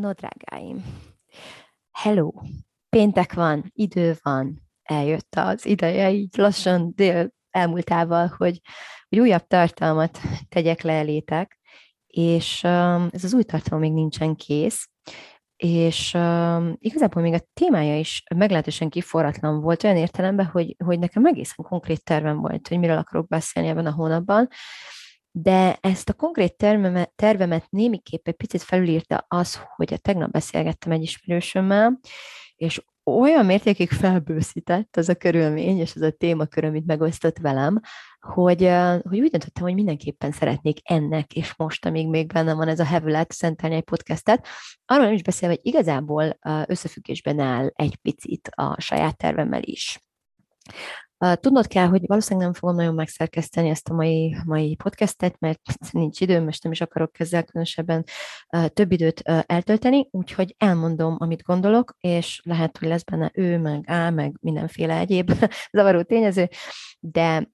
No, drágáim. Hello! Péntek van, idő van, eljött az ideje, így lassan dél elmúltával, hogy, hogy újabb tartalmat tegyek le elétek, és um, ez az új tartalom még nincsen kész, és um, igazából még a témája is meglehetősen kiforratlan volt olyan értelemben, hogy, hogy nekem egészen konkrét tervem volt, hogy miről akarok beszélni ebben a hónapban, de ezt a konkrét tervemet, tervemet némiképp egy picit felülírta az, hogy a tegnap beszélgettem egy ismerősömmel, és olyan mértékig felbőszített az a körülmény, és az a témakör, amit megosztott velem, hogy, hogy úgy döntöttem, hogy mindenképpen szeretnék ennek, és most, amíg még bennem van ez a hevület, szentelni egy podcastet, arról nem is beszél, hogy igazából összefüggésben áll egy picit a saját tervemmel is. Tudnod kell, hogy valószínűleg nem fogom nagyon megszerkeszteni ezt a mai, mai podcastet, mert nincs időm, és nem is akarok ezzel különösebben több időt eltölteni, úgyhogy elmondom, amit gondolok, és lehet, hogy lesz benne ő, meg á, meg mindenféle egyéb zavaró tényező, de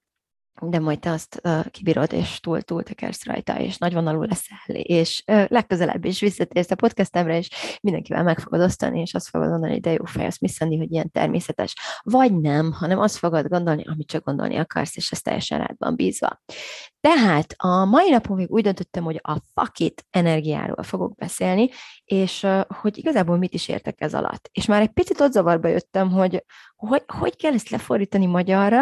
de majd te azt uh, kibírod, és túl, túl tekersz rajta, és nagyvonalú leszel, és uh, legközelebb is visszatérsz a podcastemre, és mindenkivel meg fogod osztani, és azt fogod mondani, hogy de jó fej, azt miszeni, hogy ilyen természetes. Vagy nem, hanem azt fogod gondolni, amit csak gondolni akarsz, és ez teljesen rádban bízva. Tehát a mai napon még úgy döntöttem, hogy a fakit energiáról fogok beszélni, és uh, hogy igazából mit is értek ez alatt. És már egy picit ott zavarba jöttem, hogy hogy, hogy kell ezt lefordítani magyarra,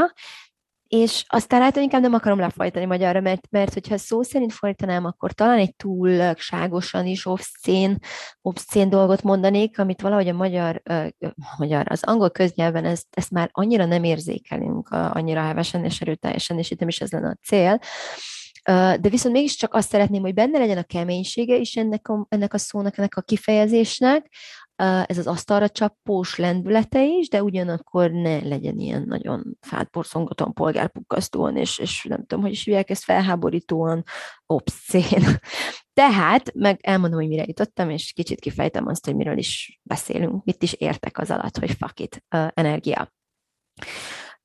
és aztán hogy inkább nem akarom lefajtani magyarra, mert, mert hogyha szó szerint fordítanám, akkor talán egy túlságosan is obszcén, obszcén dolgot mondanék, amit valahogy a magyar, uh, magyar az angol köznyelven ezt, ezt már annyira nem érzékelünk, uh, annyira hevesen és erőteljesen, és itt nem is ez lenne a cél. De viszont mégiscsak azt szeretném, hogy benne legyen a keménysége is ennek a, ennek a szónak, ennek a kifejezésnek, ez az asztalra csapós lendülete is, de ugyanakkor ne legyen ilyen nagyon fátporszongatóan, polgárpukkasztóan, és, és nem tudom, hogy is hívják ezt felháborítóan, obszén. Tehát, meg elmondom, hogy mire jutottam, és kicsit kifejtem azt, hogy miről is beszélünk, mit is értek az alatt, hogy fuck it, energia.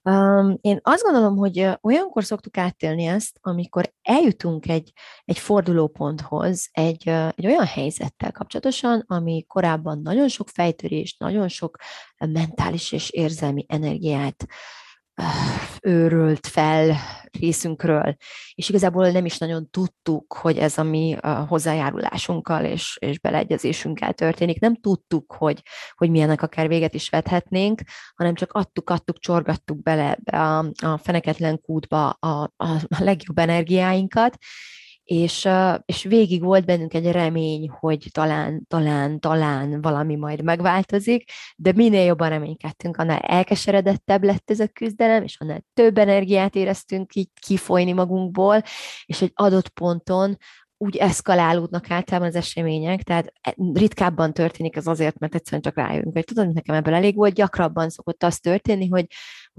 Um, én azt gondolom, hogy olyankor szoktuk átélni ezt, amikor eljutunk egy, egy fordulóponthoz, egy, egy olyan helyzettel kapcsolatosan, ami korábban nagyon sok fejtörést, nagyon sok mentális és érzelmi energiát őrölt fel részünkről, és igazából nem is nagyon tudtuk, hogy ez a mi a hozzájárulásunkkal és, és beleegyezésünkkel történik. Nem tudtuk, hogy, hogy milyenek akár véget is vethetnénk, hanem csak adtuk, adtuk, csorgattuk bele a, a feneketlen kútba a, a legjobb energiáinkat, és, és végig volt bennünk egy remény, hogy talán, talán, talán valami majd megváltozik, de minél jobban reménykedtünk, annál elkeseredettebb lett ez a küzdelem, és annál több energiát éreztünk így kifolyni magunkból, és egy adott ponton úgy eszkalálódnak általában az események, tehát e, ritkábban történik ez azért, mert egyszerűen csak rájövünk, hogy tudod, nekem ebből elég volt, gyakrabban szokott az történni, hogy,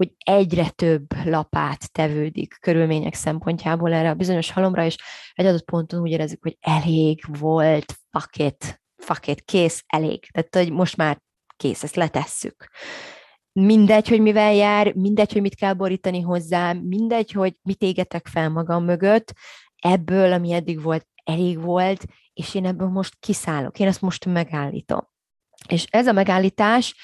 hogy egyre több lapát tevődik körülmények szempontjából erre a bizonyos halomra, és egy adott ponton úgy érezzük, hogy elég volt, fuck it, fuck it, kész, elég. Tehát, hogy most már kész, ezt letesszük. Mindegy, hogy mivel jár, mindegy, hogy mit kell borítani hozzá, mindegy, hogy mit égetek fel magam mögött, ebből, ami eddig volt, elég volt, és én ebből most kiszállok, én ezt most megállítom. És ez a megállítás,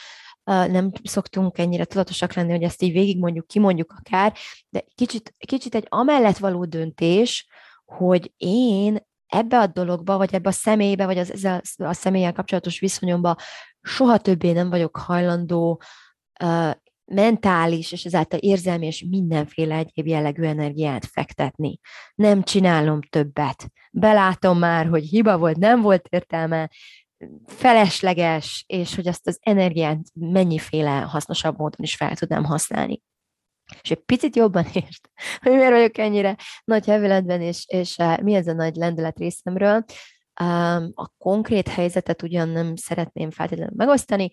nem szoktunk ennyire tudatosak lenni, hogy ezt így végig mondjuk, kimondjuk akár, de kicsit, kicsit egy amellett való döntés, hogy én ebbe a dologba, vagy ebbe a személybe, vagy az, ezzel a személyen kapcsolatos viszonyomba soha többé nem vagyok hajlandó uh, mentális, és ezáltal érzelmi és mindenféle egyéb jellegű energiát fektetni. Nem csinálom többet. Belátom már, hogy hiba volt, nem volt értelme, felesleges, és hogy azt az energiát mennyiféle hasznosabb módon is fel tudnám használni. és egy picit jobban értsd, hogy miért vagyok ennyire nagy heveletben, és, és uh, mi ez a nagy lendület részemről. A konkrét helyzetet ugyan nem szeretném feltétlenül megosztani,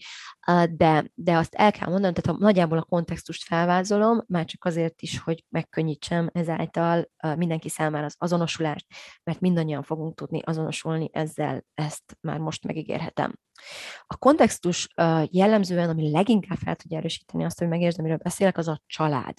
de, de azt el kell mondani, tehát nagyjából a kontextust felvázolom, már csak azért is, hogy megkönnyítsem ezáltal mindenki számára az azonosulást, mert mindannyian fogunk tudni azonosulni ezzel, ezt már most megígérhetem. A kontextus jellemzően, ami leginkább fel tudja erősíteni azt, hogy megértsd, amiről beszélek, az a család.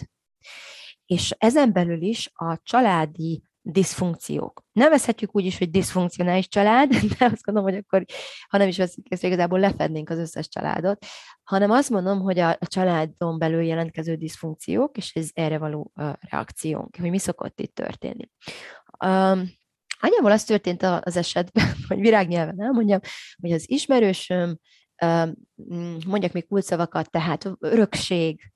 És ezen belül is a családi diszfunkciók. Nevezhetjük úgy is, hogy diszfunkcionális család, de azt gondolom, hogy akkor, ha nem is veszik ezt, igazából lefednénk az összes családot, hanem azt mondom, hogy a, a családon belül jelentkező diszfunkciók, és ez erre való uh, reakciónk, hogy mi szokott itt történni. Um, Anyával az történt az esetben, hogy virágnyelven elmondjam, hogy az ismerősöm, mondjak még kulcsszavakat, tehát örökség,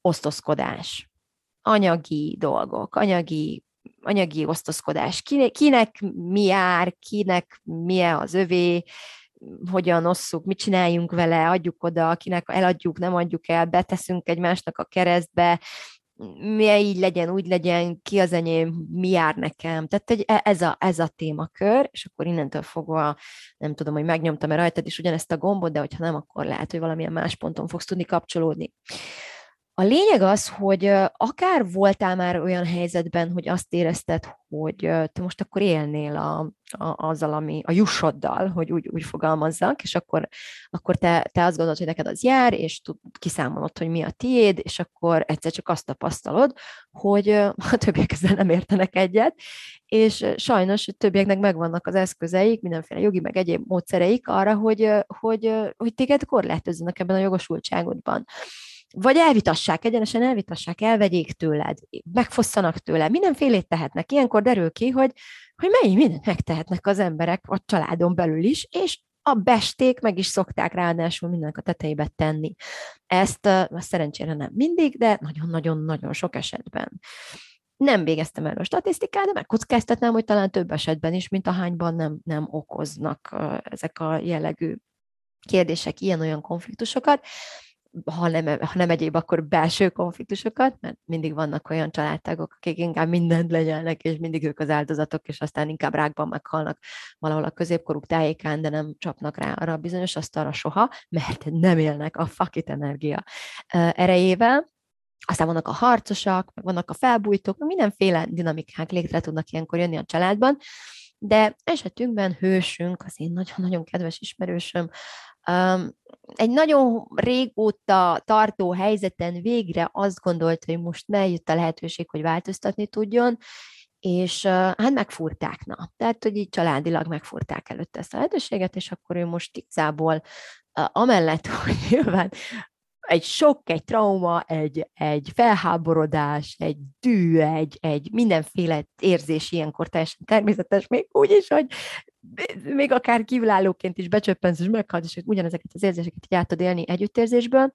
osztozkodás, anyagi dolgok, anyagi, anyagi osztozkodás, kinek, kinek mi jár, kinek milyen az övé, hogyan osszuk, mit csináljunk vele, adjuk oda, kinek eladjuk, nem adjuk el, beteszünk egymásnak a keresztbe, mi így legyen, úgy legyen, ki az enyém, mi jár nekem. Tehát egy, e, ez, a, ez a témakör, és akkor innentől fogva nem tudom, hogy megnyomtam-e rajtad is ugyanezt a gombot, de hogyha nem, akkor lehet, hogy valamilyen más ponton fogsz tudni kapcsolódni. A lényeg az, hogy akár voltál már olyan helyzetben, hogy azt érezted, hogy te most akkor élnél a, a, azzal, ami a jussoddal, hogy úgy, úgy fogalmazzak, és akkor, akkor te, te azt gondolod, hogy neked az jár, és tud, kiszámolod, hogy mi a tiéd, és akkor egyszer csak azt tapasztalod, hogy a többiek ezzel nem értenek egyet, és sajnos a többieknek megvannak az eszközeik, mindenféle jogi, meg egyéb módszereik arra, hogy, hogy, hogy téged korlátozzanak ebben a jogosultságodban vagy elvitassák, egyenesen elvitassák, elvegyék tőled, megfosszanak tőle, mindenfélét tehetnek. Ilyenkor derül ki, hogy, hogy mennyi mindent megtehetnek az emberek a családon belül is, és a besték meg is szokták ráadásul mindenek a tetejébe tenni. Ezt uh, szerencsére nem mindig, de nagyon-nagyon-nagyon sok esetben. Nem végeztem erről a statisztikát, de megkockáztatnám, hogy talán több esetben is, mint ahányban nem, nem okoznak uh, ezek a jellegű kérdések ilyen-olyan konfliktusokat ha nem, ha nem egyéb, akkor belső konfliktusokat, mert mindig vannak olyan családtagok, akik inkább mindent legyelnek, és mindig ők az áldozatok, és aztán inkább rákban meghalnak valahol a középkoruk tájékán, de nem csapnak rá arra bizonyos asztalra soha, mert nem élnek a fakit energia erejével. Aztán vannak a harcosak, meg vannak a felbújtók, mindenféle dinamikák létre tudnak ilyenkor jönni a családban, de esetünkben hősünk, az én nagyon-nagyon kedves ismerősöm, egy nagyon régóta tartó helyzeten végre azt gondolt, hogy most eljött a lehetőség, hogy változtatni tudjon, és hát megfúrták, na. Tehát, hogy így családilag megfúrták előtte ezt a lehetőséget, és akkor ő most igazából amellett, hogy nyilván egy sok, egy trauma, egy, egy felháborodás, egy dű, egy, egy mindenféle érzés ilyenkor teljesen természetes, még úgy is, hogy még akár kívülállóként is becsöppensz, és meghalsz, és ugyanezeket az érzéseket így át élni együttérzésből.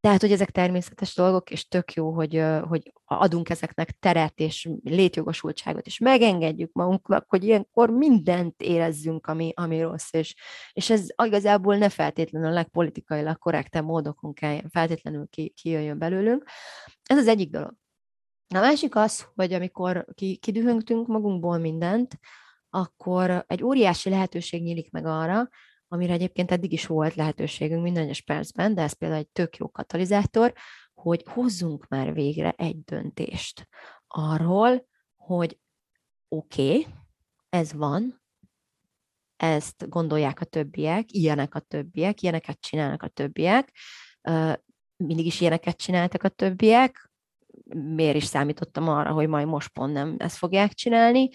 Tehát, hogy ezek természetes dolgok, és tök jó, hogy, hogy adunk ezeknek teret és létjogosultságot, és megengedjük magunknak, hogy ilyenkor mindent érezzünk, ami, ami rossz, és, és ez igazából ne feltétlenül a legpolitikailag korrektebb módokon kell feltétlenül ki, kijöjjön belőlünk. Ez az egyik dolog. A másik az, hogy amikor ki, kidühöngtünk magunkból mindent, akkor egy óriási lehetőség nyílik meg arra, amire egyébként eddig is volt lehetőségünk minden egyes percben, de ez például egy tök jó katalizátor, hogy hozzunk már végre egy döntést arról, hogy oké, okay, ez van, ezt gondolják a többiek, ilyenek a többiek, ilyeneket csinálnak a többiek, mindig is ilyeneket csináltak a többiek, miért is számítottam arra, hogy majd most pont nem ezt fogják csinálni,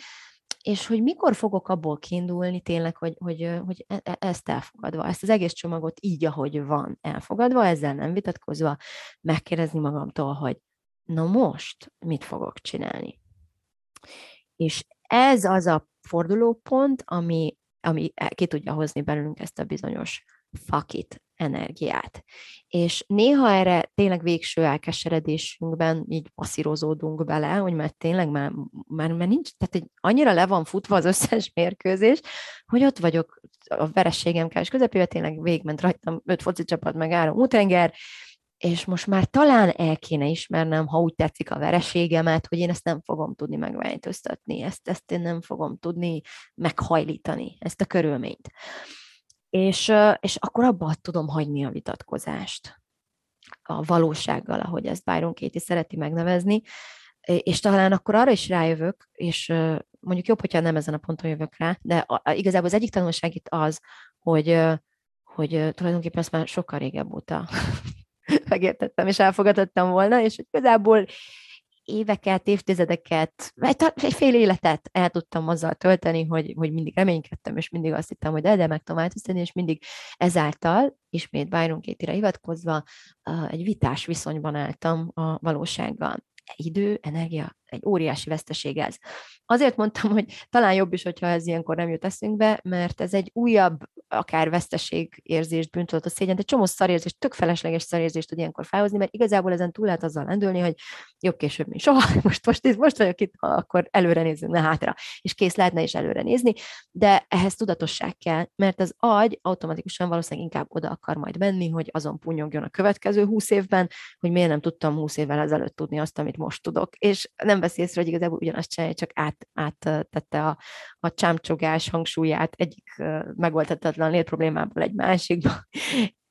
és hogy mikor fogok abból kiindulni tényleg, hogy, hogy, hogy e, e, ezt elfogadva, ezt az egész csomagot így, ahogy van elfogadva, ezzel nem vitatkozva, megkérdezni magamtól, hogy na most mit fogok csinálni. És ez az a fordulópont, ami, ami ki tudja hozni belőlünk ezt a bizonyos fakit energiát. És néha erre tényleg végső elkeseredésünkben így passzírozódunk bele, hogy már tényleg már, már, már nincs, tehát egy, annyira le van futva az összes mérkőzés, hogy ott vagyok a verességem kás közepébe, tényleg végment rajtam öt foci csapat, meg áram útenger, és most már talán el kéne ismernem, ha úgy tetszik a vereségemet, hogy én ezt nem fogom tudni megváltoztatni, ezt, ezt én nem fogom tudni meghajlítani, ezt a körülményt. És, és akkor abba tudom hagyni a vitatkozást. A valósággal, ahogy ezt Byron Katie szereti megnevezni, és talán akkor arra is rájövök, és mondjuk jobb, hogyha nem ezen a ponton jövök rá, de igazából az egyik tanulság itt az, hogy, hogy tulajdonképpen ezt már sokkal régebb óta megértettem és elfogadottam volna, és hogy igazából éveket, évtizedeket, egy fél életet el tudtam azzal tölteni, hogy, hogy mindig reménykedtem, és mindig azt hittem, hogy de, de meg tudom változtatni, és mindig ezáltal, ismét Byron Katie-re hivatkozva, egy vitás viszonyban álltam a valósággal idő, energia, egy óriási veszteség ez. Azért mondtam, hogy talán jobb is, hogyha ez ilyenkor nem jut eszünkbe, mert ez egy újabb, akár veszteség érzést, bűntudatot, szégyen, egy csomó szarérzést, tök felesleges szarérzést tud ilyenkor felhozni, mert igazából ezen túl lehet azzal lendülni, hogy jobb később, mint soha, most, most, most vagyok itt, akkor előre nézzünk, ne hátra, és kész lehetne is előre nézni, de ehhez tudatosság kell, mert az agy automatikusan valószínűleg inkább oda akar majd menni, hogy azon punyogjon a következő húsz évben, hogy miért nem tudtam húsz évvel ezelőtt tudni azt, amit most tudok. És nem veszi észre, hogy igazából ugyanazt csinálja, csak át, áttette a, a csámcsogás hangsúlyát egyik megoldhatatlan létproblémából egy másikba,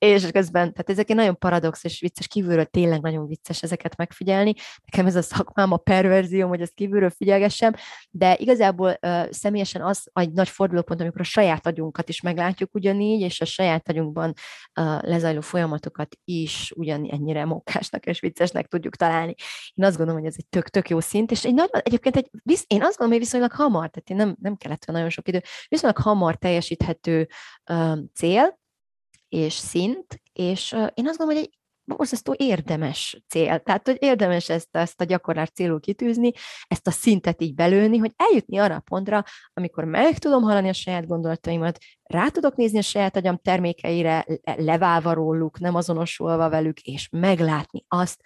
és közben, tehát ezek egy nagyon paradox és vicces, kívülről tényleg nagyon vicces ezeket megfigyelni. Nekem ez a szakmám, a perverzióm, hogy ezt kívülről figyelgessem, de igazából uh, személyesen az egy nagy fordulópont, amikor a saját agyunkat is meglátjuk ugyanígy, és a saját agyunkban uh, lezajló folyamatokat is ugyan ennyire mókásnak és viccesnek tudjuk találni. Én azt gondolom, hogy ez egy tök-tök jó szint, és egy nagy, egyébként egy, én azt gondolom, hogy viszonylag hamar, tehát én nem, nem kellett nagyon sok idő, viszonylag hamar teljesíthető uh, cél, és szint, és én azt gondolom, hogy egy borzasztó érdemes cél. Tehát, hogy érdemes ezt, ezt a gyakorlás célul kitűzni, ezt a szintet így belőni, hogy eljutni arra a pontra, amikor meg tudom hallani a saját gondolataimat, rá tudok nézni a saját agyam termékeire, leválva róluk, nem azonosulva velük, és meglátni azt,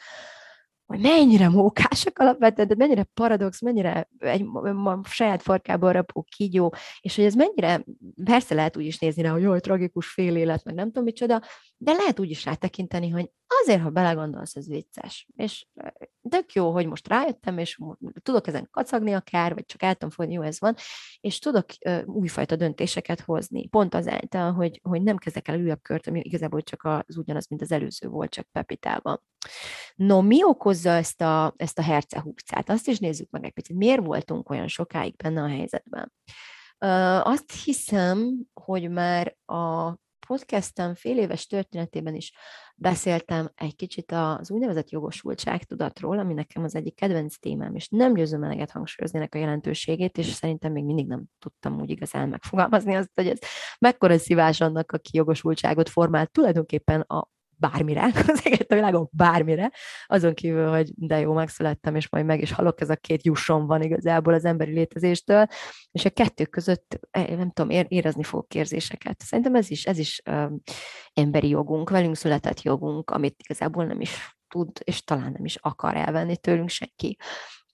hogy mennyire mókásak alapvetően, de mennyire paradox, mennyire egy a saját farkából rapó kígyó, és hogy ez mennyire, persze lehet úgy is nézni rá, hogy jól tragikus fél élet, meg nem tudom micsoda, de lehet úgy is rátekinteni, hogy azért, ha belegondolsz, ez vicces. És tök jó, hogy most rájöttem, és tudok ezen kacagni akár, vagy csak el tudom fogni, jó, ez van, és tudok újfajta döntéseket hozni. Pont azáltal, hogy, hogy nem kezdek el újabb kört, ami igazából csak az ugyanaz, mint az előző volt, csak Pepitában. No, mi okozza ezt a, ezt a hercehúgcát? Azt is nézzük meg egy picit. Miért voltunk olyan sokáig benne a helyzetben? Azt hiszem, hogy már a podcastem fél éves történetében is beszéltem egy kicsit az úgynevezett jogosultságtudatról, ami nekem az egyik kedvenc témám, és nem győzöm eleget hangsúlyozni ennek a jelentőségét, és szerintem még mindig nem tudtam úgy igazán megfogalmazni azt, hogy ez mekkora szívás annak, aki jogosultságot formált. Tulajdonképpen a bármire, az a világon bármire, azon kívül, hogy de jó, megszülettem, és majd meg is halok, ez a két jusson van igazából az emberi létezéstől, és a kettő között, eh, nem tudom, érezni fogok érzéseket. Szerintem ez is, ez is um, emberi jogunk, velünk született jogunk, amit igazából nem is tud, és talán nem is akar elvenni tőlünk senki.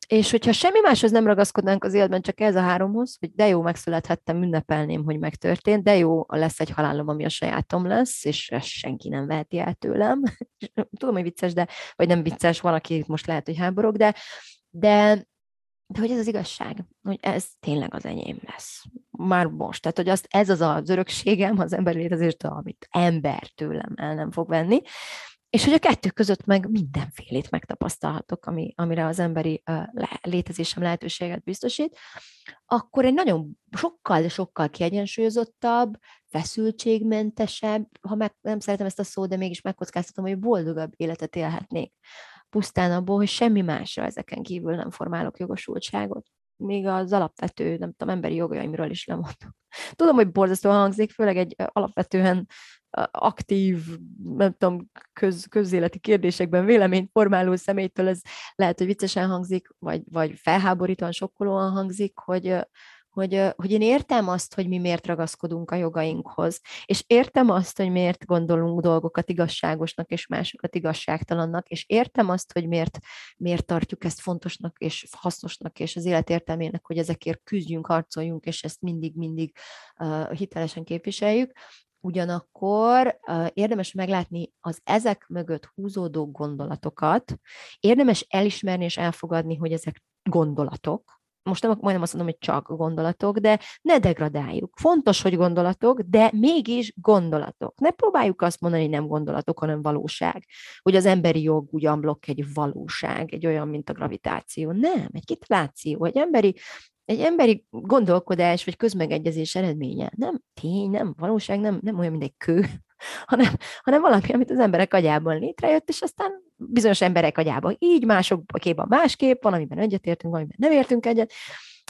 És hogyha semmi máshoz nem ragaszkodnánk az életben, csak ez a háromhoz, hogy de jó, megszülethettem, ünnepelném, hogy megtörtént, de jó, lesz egy halálom, ami a sajátom lesz, és ezt senki nem veheti el tőlem. Tudom, hogy vicces, de, vagy nem vicces, valaki most lehet, hogy háborog, de, de, de hogy ez az igazság, hogy ez tényleg az enyém lesz. Már most. Tehát, hogy azt, ez az az örökségem az ember létezéstől, amit ember tőlem el nem fog venni, és hogy a kettő között meg mindenfélét megtapasztalhatok, ami, amire az emberi létezésem lehetőséget biztosít, akkor egy nagyon sokkal, de sokkal kiegyensúlyozottabb, feszültségmentesebb, ha meg, nem szeretem ezt a szót, de mégis megkockáztatom, hogy boldogabb életet élhetnék. Pusztán abból, hogy semmi másra ezeken kívül nem formálok jogosultságot. Még az alapvető, nem tudom, emberi jogaimról is lemondok. Tudom, hogy borzasztóan hangzik, főleg egy alapvetően aktív, nem tudom, köz, közéleti kérdésekben véleményt formáló személytől ez lehet, hogy viccesen hangzik, vagy, vagy felháborítóan, sokkolóan hangzik, hogy, hogy, hogy én értem azt, hogy mi miért ragaszkodunk a jogainkhoz, és értem azt, hogy miért gondolunk dolgokat igazságosnak, és másokat igazságtalannak, és értem azt, hogy miért, miért tartjuk ezt fontosnak, és hasznosnak, és az élet értelmének, hogy ezekért küzdjünk, harcoljunk, és ezt mindig-mindig uh, hitelesen képviseljük, Ugyanakkor érdemes meglátni az ezek mögött húzódó gondolatokat, érdemes elismerni és elfogadni, hogy ezek gondolatok, most nem, majdnem azt mondom, hogy csak gondolatok, de ne degradáljuk. Fontos, hogy gondolatok, de mégis gondolatok. Ne próbáljuk azt mondani, hogy nem gondolatok, hanem valóság. Hogy az emberi jog ugyan blokk egy valóság, egy olyan, mint a gravitáció. Nem, egy kitaláció, egy emberi egy emberi gondolkodás vagy közmegegyezés eredménye. Nem tény, nem valóság, nem, nem olyan, mint egy kő, hanem, hanem valami, amit az emberek agyában létrejött, és aztán bizonyos emberek agyában így, másokban másképp, van, amiben egyetértünk, amiben nem értünk egyet,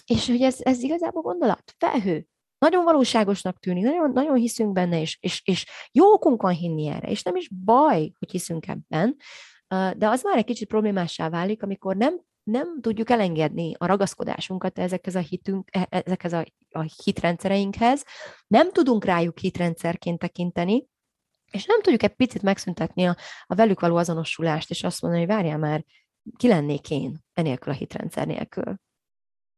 és hogy ez, ez igazából gondolat, felhő, nagyon valóságosnak tűnik, nagyon, nagyon hiszünk benne, és, és, és jó okunk van hinni erre, és nem is baj, hogy hiszünk ebben, de az már egy kicsit problémássá válik, amikor nem nem tudjuk elengedni a ragaszkodásunkat ezekhez a hitünk, e, ezekhez a, a hitrendszereinkhez, nem tudunk rájuk hitrendszerként tekinteni, és nem tudjuk egy picit megszüntetni a, a velük való azonosulást, és azt mondani, hogy várjál már, ki lennék én enélkül a hitrendszer nélkül.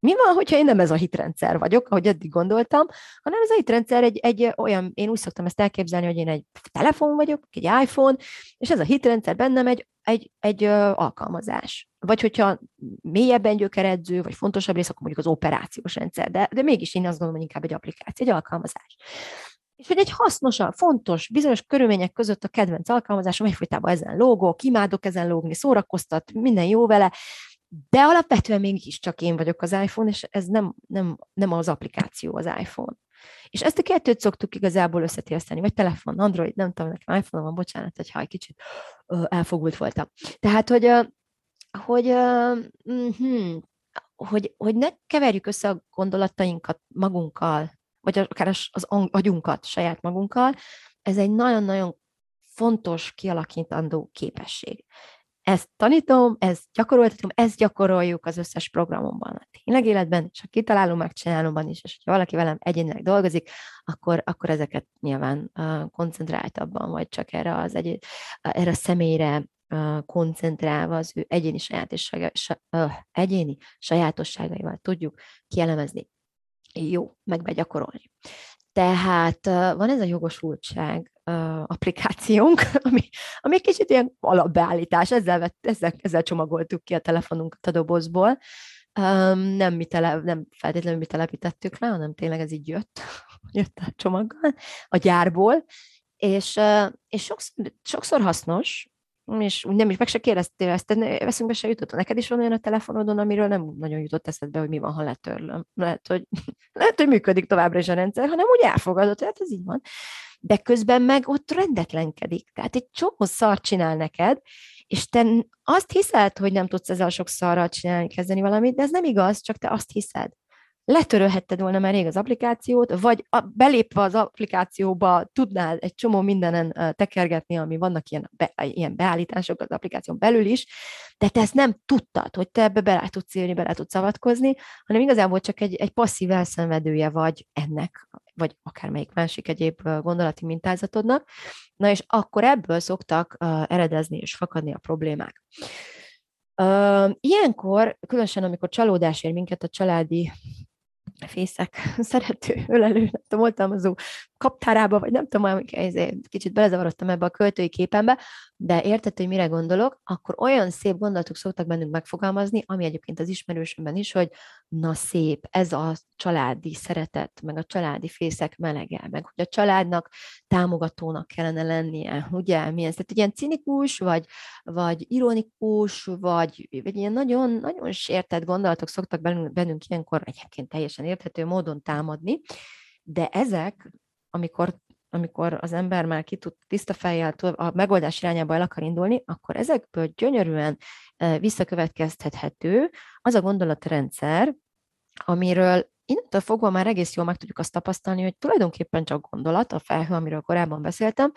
Mi van, hogyha én nem ez a hitrendszer vagyok, ahogy eddig gondoltam, hanem ez a hitrendszer egy, egy olyan, én úgy szoktam ezt elképzelni, hogy én egy telefon vagyok, egy iPhone, és ez a hitrendszer bennem egy, egy, egy alkalmazás. Vagy hogyha mélyebben gyökeredző, vagy fontosabb rész, akkor mondjuk az operációs rendszer, de, de mégis én azt gondolom, hogy inkább egy applikáció, egy alkalmazás. És hogy egy hasznos, fontos, bizonyos körülmények között a kedvenc alkalmazásom egyfolytában ezen lógok, imádok ezen lógni, szórakoztat, minden jó vele, de alapvetően mégis csak én vagyok az iPhone, és ez nem, nem, nem az applikáció az iPhone. És ezt a kettőt szoktuk igazából összetérzteni, vagy telefon, Android, nem tudom, nekem iPhone van, bocsánat, hogyha egy kicsit elfogult voltam. Tehát, hogy, hogy, uh, uh, hogy, hogy ne keverjük össze a gondolatainkat magunkkal, vagy akár az agyunkat saját magunkkal, ez egy nagyon-nagyon fontos kialakítandó képesség. Ezt tanítom, ezt gyakoroltatom, ezt gyakoroljuk az összes programomban, a tényleg életben, és a kitaláló megcsinálomban is, és ha valaki velem egyénileg dolgozik, akkor, akkor ezeket nyilván uh, koncentráltabban, vagy csak erre az egy, uh, erre a személyre uh, koncentrálva az ő egyéni, sajátossága, uh, egyéni sajátosságaival tudjuk kielemezni. Jó, meg begyakorolni. Tehát van ez a jogosultság applikációnk, ami, ami egy kicsit ilyen alapbeállítás, ezzel, vett, ezzel, ezzel csomagoltuk ki a telefonunkat a dobozból. Um, nem, mi tele, nem feltétlenül mi telepítettük le, hanem tényleg ez így jött, jött a csomaggal, a gyárból, és, és sokszor, sokszor hasznos, és nem is meg se kérdeztél ezt, eszünkbe se jutott. Neked is van olyan a telefonodon, amiről nem nagyon jutott eszedbe, hogy mi van, ha letörlöm. Lehet, hogy, lehet, hogy működik továbbra is a rendszer, hanem úgy elfogadott, tehát ez így van. De közben meg ott rendetlenkedik. Tehát egy csomó szart csinál neked, és te azt hiszed, hogy nem tudsz ezzel sok szarral csinálni, kezdeni valamit, de ez nem igaz, csak te azt hiszed letörölhetted volna már rég az applikációt, vagy a, belépve az applikációba tudnál egy csomó mindenen tekergetni, ami vannak ilyen, be, ilyen beállítások az applikáción belül is, de te ezt nem tudtad, hogy te ebbe bele tudsz írni, bele tudsz szavatkozni, hanem igazából csak egy, egy passzív elszenvedője vagy ennek, vagy akármelyik másik egyéb gondolati mintázatodnak. Na és akkor ebből szoktak eredezni és fakadni a problémák. Ilyenkor, különösen amikor csalódás ér minket a családi fészek, szerető, ölelő, nem tudom, oltalmazó kaptárába, vagy nem tudom, kicsit belezavarodtam ebbe a költői képembe, de érted, hogy mire gondolok, akkor olyan szép gondolatok szoktak bennünk megfogalmazni, ami egyébként az ismerősömben is, hogy na szép, ez a családi szeretet, meg a családi fészek melege, meg hogy a családnak támogatónak kellene lennie, ugye, milyen, tehát ilyen cinikus, vagy, vagy ironikus, vagy, vagy ilyen nagyon, nagyon sértett gondolatok szoktak bennünk, bennünk ilyenkor egyébként teljesen érthető módon támadni, de ezek amikor amikor az ember már ki tud tiszta fejjel a megoldás irányába el akar indulni, akkor ezekből gyönyörűen visszakövetkeztethető az a gondolatrendszer, amiről innentől fogva már egész jól meg tudjuk azt tapasztalni, hogy tulajdonképpen csak gondolat, a felhő, amiről korábban beszéltem,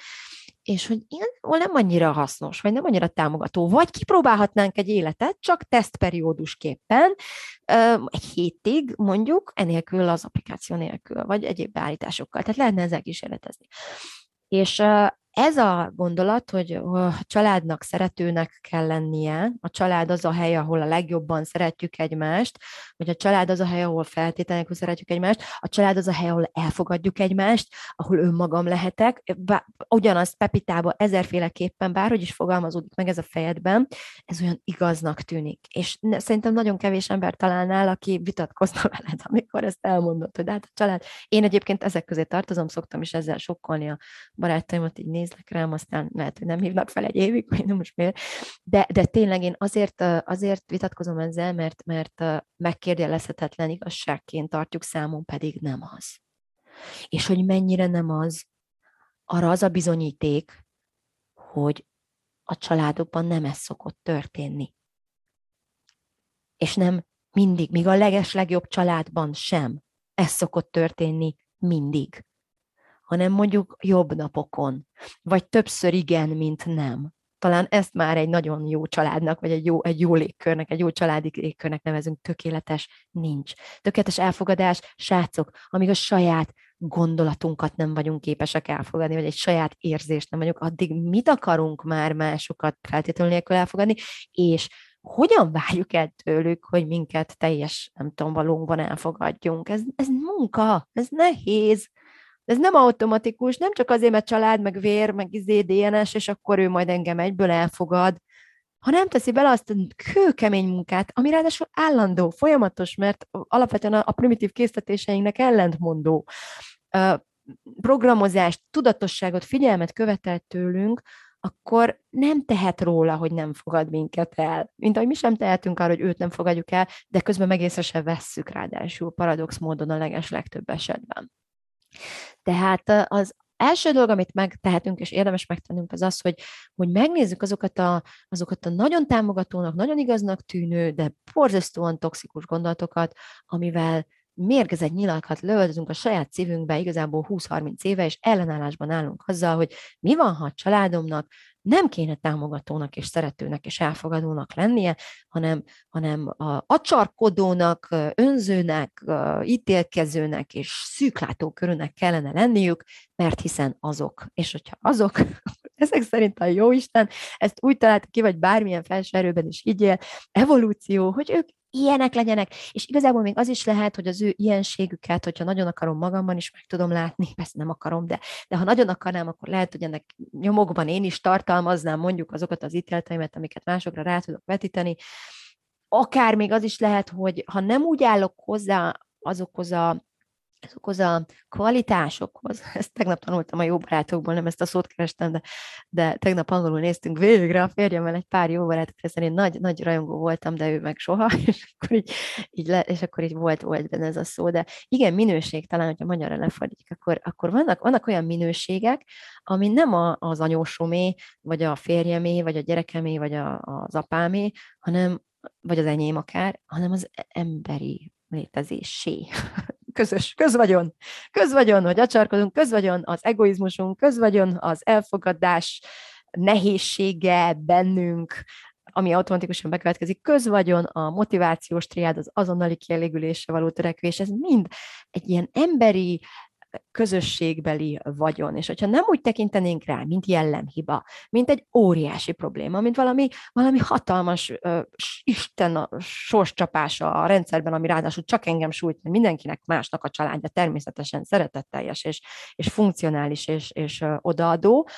és hogy igazából nem annyira hasznos, vagy nem annyira támogató, vagy kipróbálhatnánk egy életet, csak tesztperiódusképpen, egy hétig mondjuk, enélkül az applikáció nélkül, vagy egyéb beállításokkal. Tehát lehetne ezzel kísérletezni. És ez a gondolat, hogy a családnak szeretőnek kell lennie, a család az a hely, ahol a legjobban szeretjük egymást, vagy a család az a hely, ahol feltétlenül szeretjük egymást, a család az a hely, ahol elfogadjuk egymást, ahol önmagam lehetek. Ugyanazt Pepitában ezerféleképpen, bárhogy is fogalmazódik meg ez a fejedben, ez olyan igaznak tűnik. És szerintem nagyon kevés ember találnál, aki vitatkozna veled, amikor ezt elmondod, hogy hát a család. Én egyébként ezek közé tartozom, szoktam is ezzel sokkolni a barátaimat, így néznek rám, aztán lehet, hogy nem hívnak fel egy évig, vagy nem most miért. De, de tényleg én azért, azért vitatkozom ezzel, mert, mert megkérdőjelezhetetlen igazságként tartjuk számon, pedig nem az. És hogy mennyire nem az, arra az a bizonyíték, hogy a családokban nem ez szokott történni. És nem mindig, még a leges legjobb családban sem ez szokott történni mindig hanem mondjuk jobb napokon, vagy többször igen, mint nem. Talán ezt már egy nagyon jó családnak, vagy egy jó, egy jó légkörnek, egy jó családi légkörnek nevezünk, tökéletes nincs. Tökéletes elfogadás, srácok, amíg a saját gondolatunkat nem vagyunk képesek elfogadni, vagy egy saját érzést nem vagyunk, addig mit akarunk már másokat feltétlenül nélkül elfogadni, és hogyan várjuk el tőlük, hogy minket teljes, nem tudom, valóban elfogadjunk. Ez, ez munka, ez nehéz, de ez nem automatikus, nem csak azért, mert család, meg vér, meg izé DNS, és akkor ő majd engem egyből elfogad, ha nem teszi bele azt a kőkemény munkát, ami ráadásul állandó, folyamatos, mert alapvetően a, primitív késztetéseinknek ellentmondó programozást, tudatosságot, figyelmet követel tőlünk, akkor nem tehet róla, hogy nem fogad minket el. Mint ahogy mi sem tehetünk arra, hogy őt nem fogadjuk el, de közben meg észre se vesszük ráadásul paradox módon a leges legtöbb esetben. Tehát az első dolog, amit megtehetünk, és érdemes megtennünk, az az, hogy, hogy megnézzük azokat a, azokat a nagyon támogatónak, nagyon igaznak tűnő, de borzasztóan toxikus gondolatokat, amivel mérgezett nyilakat lövöldözünk a saját szívünkbe igazából 20-30 éve, és ellenállásban állunk azzal, hogy mi van, ha a családomnak nem kéne támogatónak és szeretőnek és elfogadónak lennie, hanem, hanem a acsarkodónak, önzőnek, ítélkezőnek és szűklátókörűnek kellene lenniük, mert hiszen azok. És hogyha azok, ezek szerint a jó Isten ezt úgy találta ki, vagy bármilyen felső erőben is higgyél, evolúció, hogy ők ilyenek legyenek, és igazából még az is lehet, hogy az ő ilyenségüket, hogyha nagyon akarom magamban is meg tudom látni, persze nem akarom, de, de ha nagyon akarnám, akkor lehet, hogy ennek nyomokban én is tartalmaznám mondjuk azokat az ítéleteimet, amiket másokra rá tudok vetíteni. Akár még az is lehet, hogy ha nem úgy állok hozzá azokhoz a azokhoz a kvalitásokhoz, ezt tegnap tanultam a jó barátokból, nem ezt a szót kerestem, de, de tegnap angolul néztünk végre a férjemmel egy pár jó barátok, hiszen én nagy, nagy rajongó voltam, de ő meg soha, és akkor így, így, le, és akkor így volt, volt benne ez a szó, de igen, minőség, talán, hogyha magyarra lefordítjuk, akkor, akkor vannak, vannak olyan minőségek, ami nem a, az anyósomé, vagy a férjemé, vagy a gyerekemé, vagy a, az apámé, hanem, vagy az enyém akár, hanem az emberi létezésé közös, közvagyon, közvagyon, hogy acsarkodunk, közvagyon az egoizmusunk, közvagyon az elfogadás nehézsége bennünk, ami automatikusan bekövetkezik, közvagyon, a motivációs triád, az azonnali kielégülésre való törekvés, ez mind egy ilyen emberi, közösségbeli vagyon. És hogyha nem úgy tekintenénk rá, mint jellemhiba, mint egy óriási probléma, mint valami, valami hatalmas uh, Isten a sorscsapása a rendszerben, ami ráadásul csak engem sújt, mert mindenkinek másnak a családja természetesen szeretetteljes és, és funkcionális és, és uh, odaadó,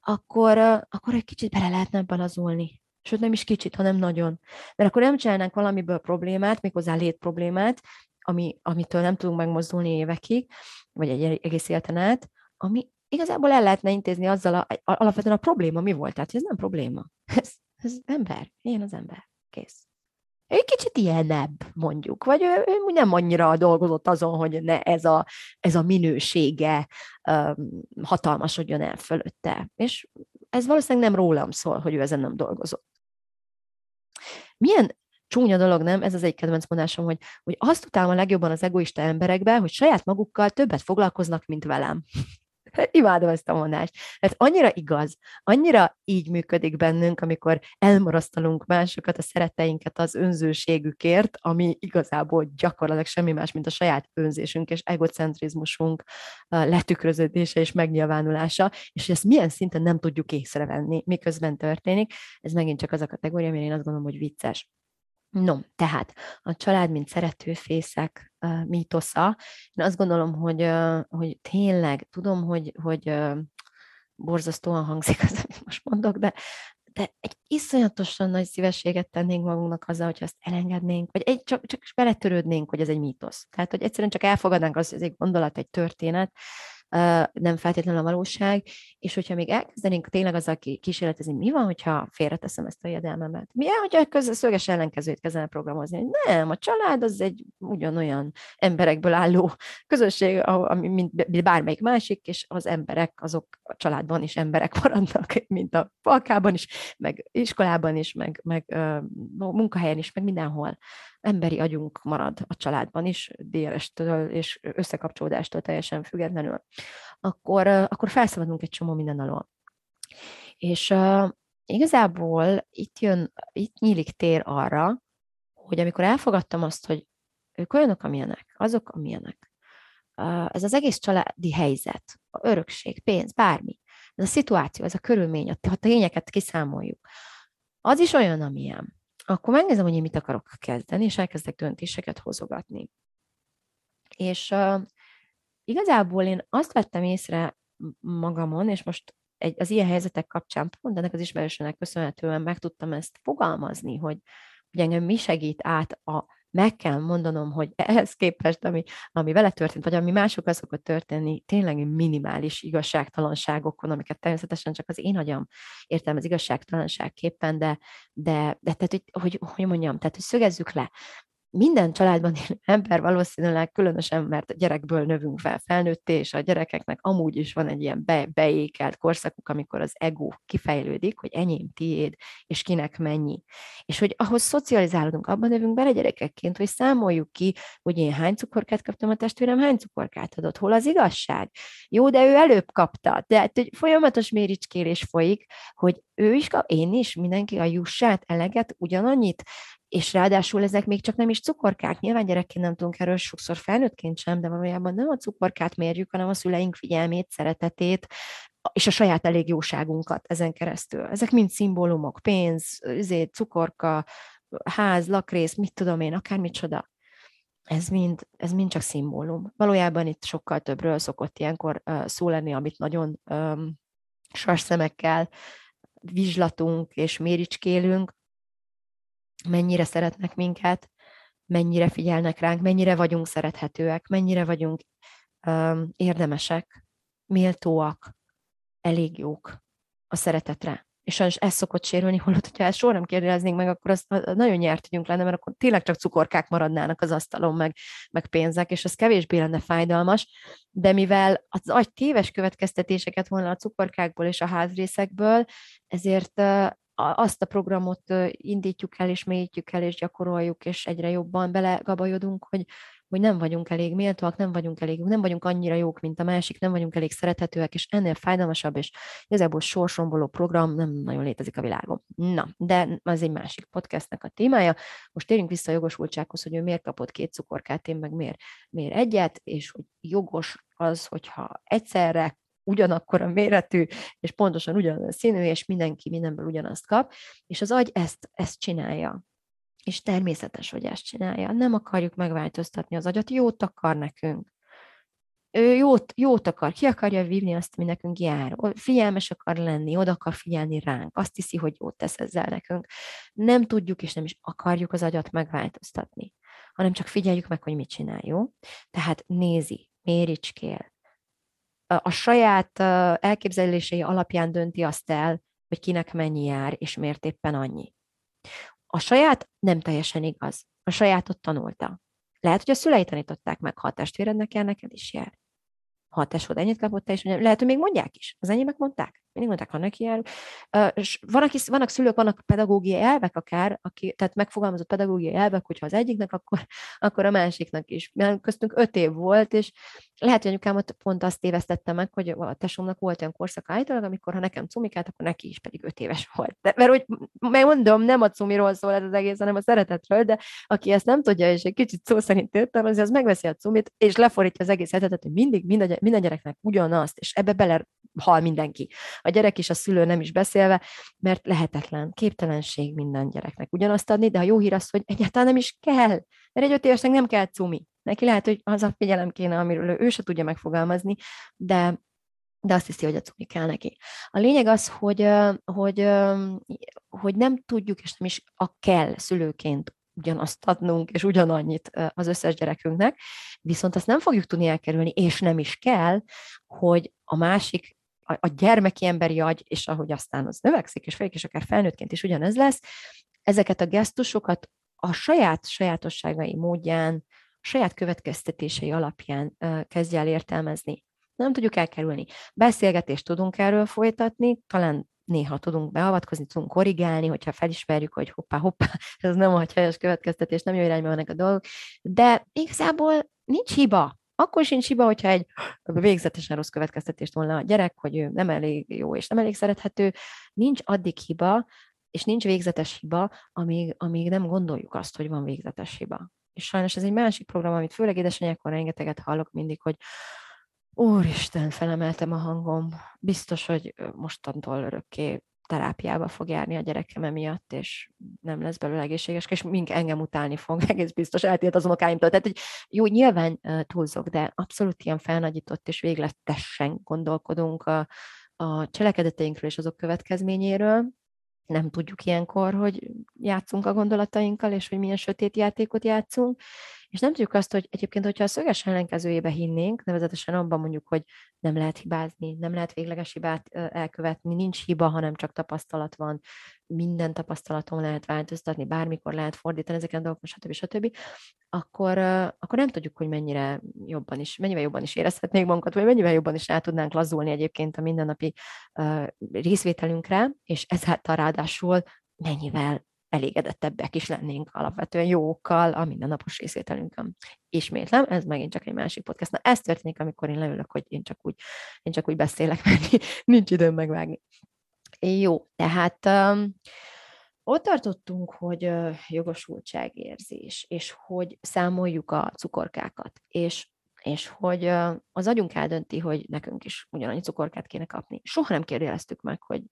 akkor, uh, akkor egy kicsit bele lehetne balazolni. Sőt, nem is kicsit, hanem nagyon. Mert akkor nem csinálnánk valamiből problémát, méghozzá létproblémát, ami, amitől nem tudunk megmozdulni évekig, vagy egy egész életen át, ami igazából el lehetne intézni azzal, a, alapvetően a probléma mi volt. Tehát ez nem probléma. Ez, ez ember. Ilyen az ember. Kész. Egy kicsit ilyenebb, mondjuk, vagy ő, ő nem annyira dolgozott azon, hogy ne ez a, ez a minősége um, hatalmasodjon el fölötte. És ez valószínűleg nem rólam szól, hogy ő ezen nem dolgozott. Milyen csúnya dolog, nem? Ez az egy kedvenc mondásom, hogy, hogy azt utálom a legjobban az egoista emberekben, hogy saját magukkal többet foglalkoznak, mint velem. Imádom ezt a mondást. Ez annyira igaz, annyira így működik bennünk, amikor elmarasztalunk másokat, a szeretteinket az önzőségükért, ami igazából gyakorlatilag semmi más, mint a saját önzésünk és egocentrizmusunk letükröződése és megnyilvánulása, és ezt milyen szinten nem tudjuk észrevenni, miközben történik. Ez megint csak az a kategória, amire én azt gondolom, hogy vicces. No, tehát a család, mint szeretőfészek uh, mítosza, én azt gondolom, hogy, hogy tényleg, tudom, hogy, hogy borzasztóan hangzik az, amit most mondok, de, de egy iszonyatosan nagy szívességet tennénk magunknak azzal, hogy ezt elengednénk, vagy egy, csak, csak beletörődnénk, hogy ez egy mítosz. Tehát, hogy egyszerűen csak elfogadnánk azt, hogy ez egy gondolat, egy történet, nem feltétlenül a valóság, és hogyha még elkezdenénk tényleg azzal kísérletezni, mi van, hogyha félreteszem ezt a jedelmemet? Milyen, hogyha köz, szöges ellenkezőt kezdene programozni? Hogy nem, a család az egy ugyanolyan emberekből álló közösség, mint bármelyik másik, és az emberek, azok a családban is emberek maradnak, mint a falkában is, meg iskolában is, meg, meg munkahelyen is, meg mindenhol emberi agyunk marad a családban is, DRS-től és összekapcsolódástól teljesen függetlenül, akkor, akkor felszabadulunk egy csomó minden alól. És uh, igazából itt jön, itt nyílik tér arra, hogy amikor elfogadtam azt, hogy ők olyanok, amilyenek, azok, amilyenek, uh, ez az egész családi helyzet, a örökség, pénz, bármi, ez a szituáció, ez a körülmény, a tényeket kiszámoljuk, az is olyan, amilyen akkor megnézem, hogy én mit akarok kezdeni, és elkezdek döntéseket hozogatni. És uh, igazából én azt vettem észre magamon, és most egy, az ilyen helyzetek kapcsán pont ennek az ismerősönek köszönhetően meg tudtam ezt fogalmazni, hogy, hogy engem mi segít át a meg kell mondanom, hogy ehhez képest, ami, ami vele történt, vagy ami másokkal szokott történni, tényleg minimális igazságtalanságokon, amiket természetesen csak az én agyam az igazságtalanságképpen, de, de, de tehát, hogy, hogy, hogy mondjam, tehát, hogy szögezzük le, minden családban élő ember valószínűleg különösen, mert a gyerekből növünk fel felnőtté, és a gyerekeknek amúgy is van egy ilyen be, beékelt korszakuk, amikor az ego kifejlődik, hogy enyém, tiéd, és kinek mennyi. És hogy ahhoz szocializálódunk, abban növünk bele gyerekekként, hogy számoljuk ki, hogy én hány cukorkát kaptam, a testvérem hány cukorkát adott, hol az igazság. Jó, de ő előbb kapta. De hát, hogy folyamatos méricskélés folyik, hogy ő is kap, én is, mindenki a jussát, eleget, ugyanannyit, és ráadásul ezek még csak nem is cukorkák. Nyilván gyerekként nem tudunk erről sokszor felnőttként sem, de valójában nem a cukorkát mérjük, hanem a szüleink figyelmét, szeretetét, és a saját elég jóságunkat ezen keresztül. Ezek mind szimbólumok, pénz, üzét, cukorka, ház, lakrész, mit tudom én, akármicsoda. Ez mind, ez mind csak szimbólum. Valójában itt sokkal többről szokott ilyenkor uh, szó lenni, amit nagyon um, sas szemekkel vizslatunk és méricskélünk, mennyire szeretnek minket, mennyire figyelnek ránk, mennyire vagyunk szerethetőek, mennyire vagyunk um, érdemesek, méltóak, elég jók a szeretetre. És sajnos ez szokott sérülni, holott, hogyha ezt soha nem kérdeznénk meg, akkor az nagyon nyert tudjunk lenne, mert akkor tényleg csak cukorkák maradnának az asztalon, meg, meg pénzek, és az kevésbé lenne fájdalmas. De mivel az agy téves következtetéseket volna a cukorkákból és a házrészekből, ezért azt a programot indítjuk el, és mélyítjük el, és gyakoroljuk, és egyre jobban belegabajodunk, hogy, hogy nem vagyunk elég méltóak, nem vagyunk elég, nem vagyunk annyira jók, mint a másik, nem vagyunk elég szerethetőek, és ennél fájdalmasabb, és igazából sorsomboló program nem nagyon létezik a világon. Na, de az egy másik podcastnek a témája. Most térjünk vissza a jogosultsághoz, hogy ő miért kapott két cukorkát, én meg miért, miért egyet, és hogy jogos az, hogyha egyszerre ugyanakkor a méretű, és pontosan ugyanaz a színű, és mindenki mindenből ugyanazt kap, és az agy ezt, ezt csinálja. És természetes, hogy ezt csinálja. Nem akarjuk megváltoztatni az agyat, jót akar nekünk. Ő jót, jót akar, ki akarja vívni azt, ami nekünk jár. Figyelmes akar lenni, oda akar figyelni ránk, azt hiszi, hogy jót tesz ezzel nekünk. Nem tudjuk és nem is akarjuk az agyat megváltoztatni, hanem csak figyeljük meg, hogy mit csinál, jó? Tehát nézi, méricskél, a saját elképzelései alapján dönti azt el, hogy kinek mennyi jár, és miért éppen annyi. A saját nem teljesen igaz. A sajátot tanulta. Lehet, hogy a szülei tanították meg, ha a testvérednek jár, neked is jár. Ha a tesód ennyit kapott, te is lehet, hogy még mondják is. Az enyémek mondták. mindig mondták, ha neki járunk. És van, vannak szülők, vannak pedagógiai elvek akár, aki, tehát megfogalmazott pedagógiai elvek, hogyha az egyiknek, akkor, akkor a másiknak is. Mert köztünk öt év volt, és lehet, hogy anyukámat pont azt tévesztette meg, hogy a tesómnak volt olyan korszak állítólag, amikor ha nekem cumikát, akkor neki is pedig öt éves volt. De, mert hogy megmondom, nem a cumiról szól ez az egész, hanem a szeretetről, de aki ezt nem tudja, és egy kicsit szó szerint értelmezi, az megveszi a cumit, és lefordítja az egész hetetet, hogy mindig minden, minden gyereknek ugyanazt, és ebbe bele hal mindenki. A gyerek is, a szülő nem is beszélve, mert lehetetlen, képtelenség minden gyereknek ugyanazt adni, de a jó hír az, hogy egyáltalán nem is kell, mert egy öt évesnek nem kell cumi. Neki lehet, hogy az a figyelem kéne, amiről ő se tudja megfogalmazni, de de azt hiszi, hogy a cumi kell neki. A lényeg az, hogy, hogy, hogy nem tudjuk, és nem is a kell szülőként ugyanazt adnunk, és ugyanannyit az összes gyerekünknek, viszont azt nem fogjuk tudni elkerülni, és nem is kell, hogy a másik a, gyermeki emberi agy, és ahogy aztán az növekszik, és fejük, és akár felnőttként is ugyanez lesz, ezeket a gesztusokat a saját sajátosságai módján, a saját következtetései alapján kezdje el értelmezni. Nem tudjuk elkerülni. Beszélgetést tudunk erről folytatni, talán néha tudunk beavatkozni, tudunk korrigálni, hogyha felismerjük, hogy hoppá, hoppá, ez nem a helyes következtetés, nem jó irányba vannak a dolgok, de igazából nincs hiba. Akkor sincs hiba, hogyha egy végzetesen rossz következtetést volna a gyerek, hogy ő nem elég jó és nem elég szerethető. Nincs addig hiba, és nincs végzetes hiba, amíg, amíg nem gondoljuk azt, hogy van végzetes hiba. És sajnos ez egy másik program, amit főleg édesanyákon rengeteget hallok mindig, hogy Úristen, felemeltem a hangom. Biztos, hogy mostantól örökké terápiába fog járni a gyerekem emiatt, és nem lesz belőle egészséges, és mink engem utálni fog, egész biztos eltilt az unokáimtól. Tehát, hogy jó, nyilván túlzok, de abszolút ilyen felnagyított és végletesen gondolkodunk a, a cselekedeteinkről és azok következményéről. Nem tudjuk ilyenkor, hogy játszunk a gondolatainkkal, és hogy milyen sötét játékot játszunk, és nem tudjuk azt, hogy egyébként, hogyha a szöges ellenkezőjébe hinnénk, nevezetesen abban mondjuk, hogy nem lehet hibázni, nem lehet végleges hibát elkövetni, nincs hiba, hanem csak tapasztalat van, minden tapasztalaton lehet változtatni, bármikor lehet fordítani ezeken a dolgokon, stb. stb., akkor, akkor nem tudjuk, hogy mennyire jobban is, mennyivel jobban is érezhetnénk magunkat, vagy mennyivel jobban is el tudnánk lazulni egyébként a mindennapi részvételünkre, és ezáltal ráadásul mennyivel elégedettebbek is lennénk alapvetően jókkal a mindennapos részvételünkön. Ismétlem, ez megint csak egy másik podcast. Na, ez történik, amikor én leülök, hogy én csak úgy, én csak úgy beszélek, mert nincs időm megvágni. Jó, tehát um, ott tartottunk, hogy uh, jogosultságérzés, és hogy számoljuk a cukorkákat, és és hogy uh, az agyunk eldönti, hogy nekünk is ugyanannyi cukorkát kéne kapni. Soha nem kérdeztük meg, hogy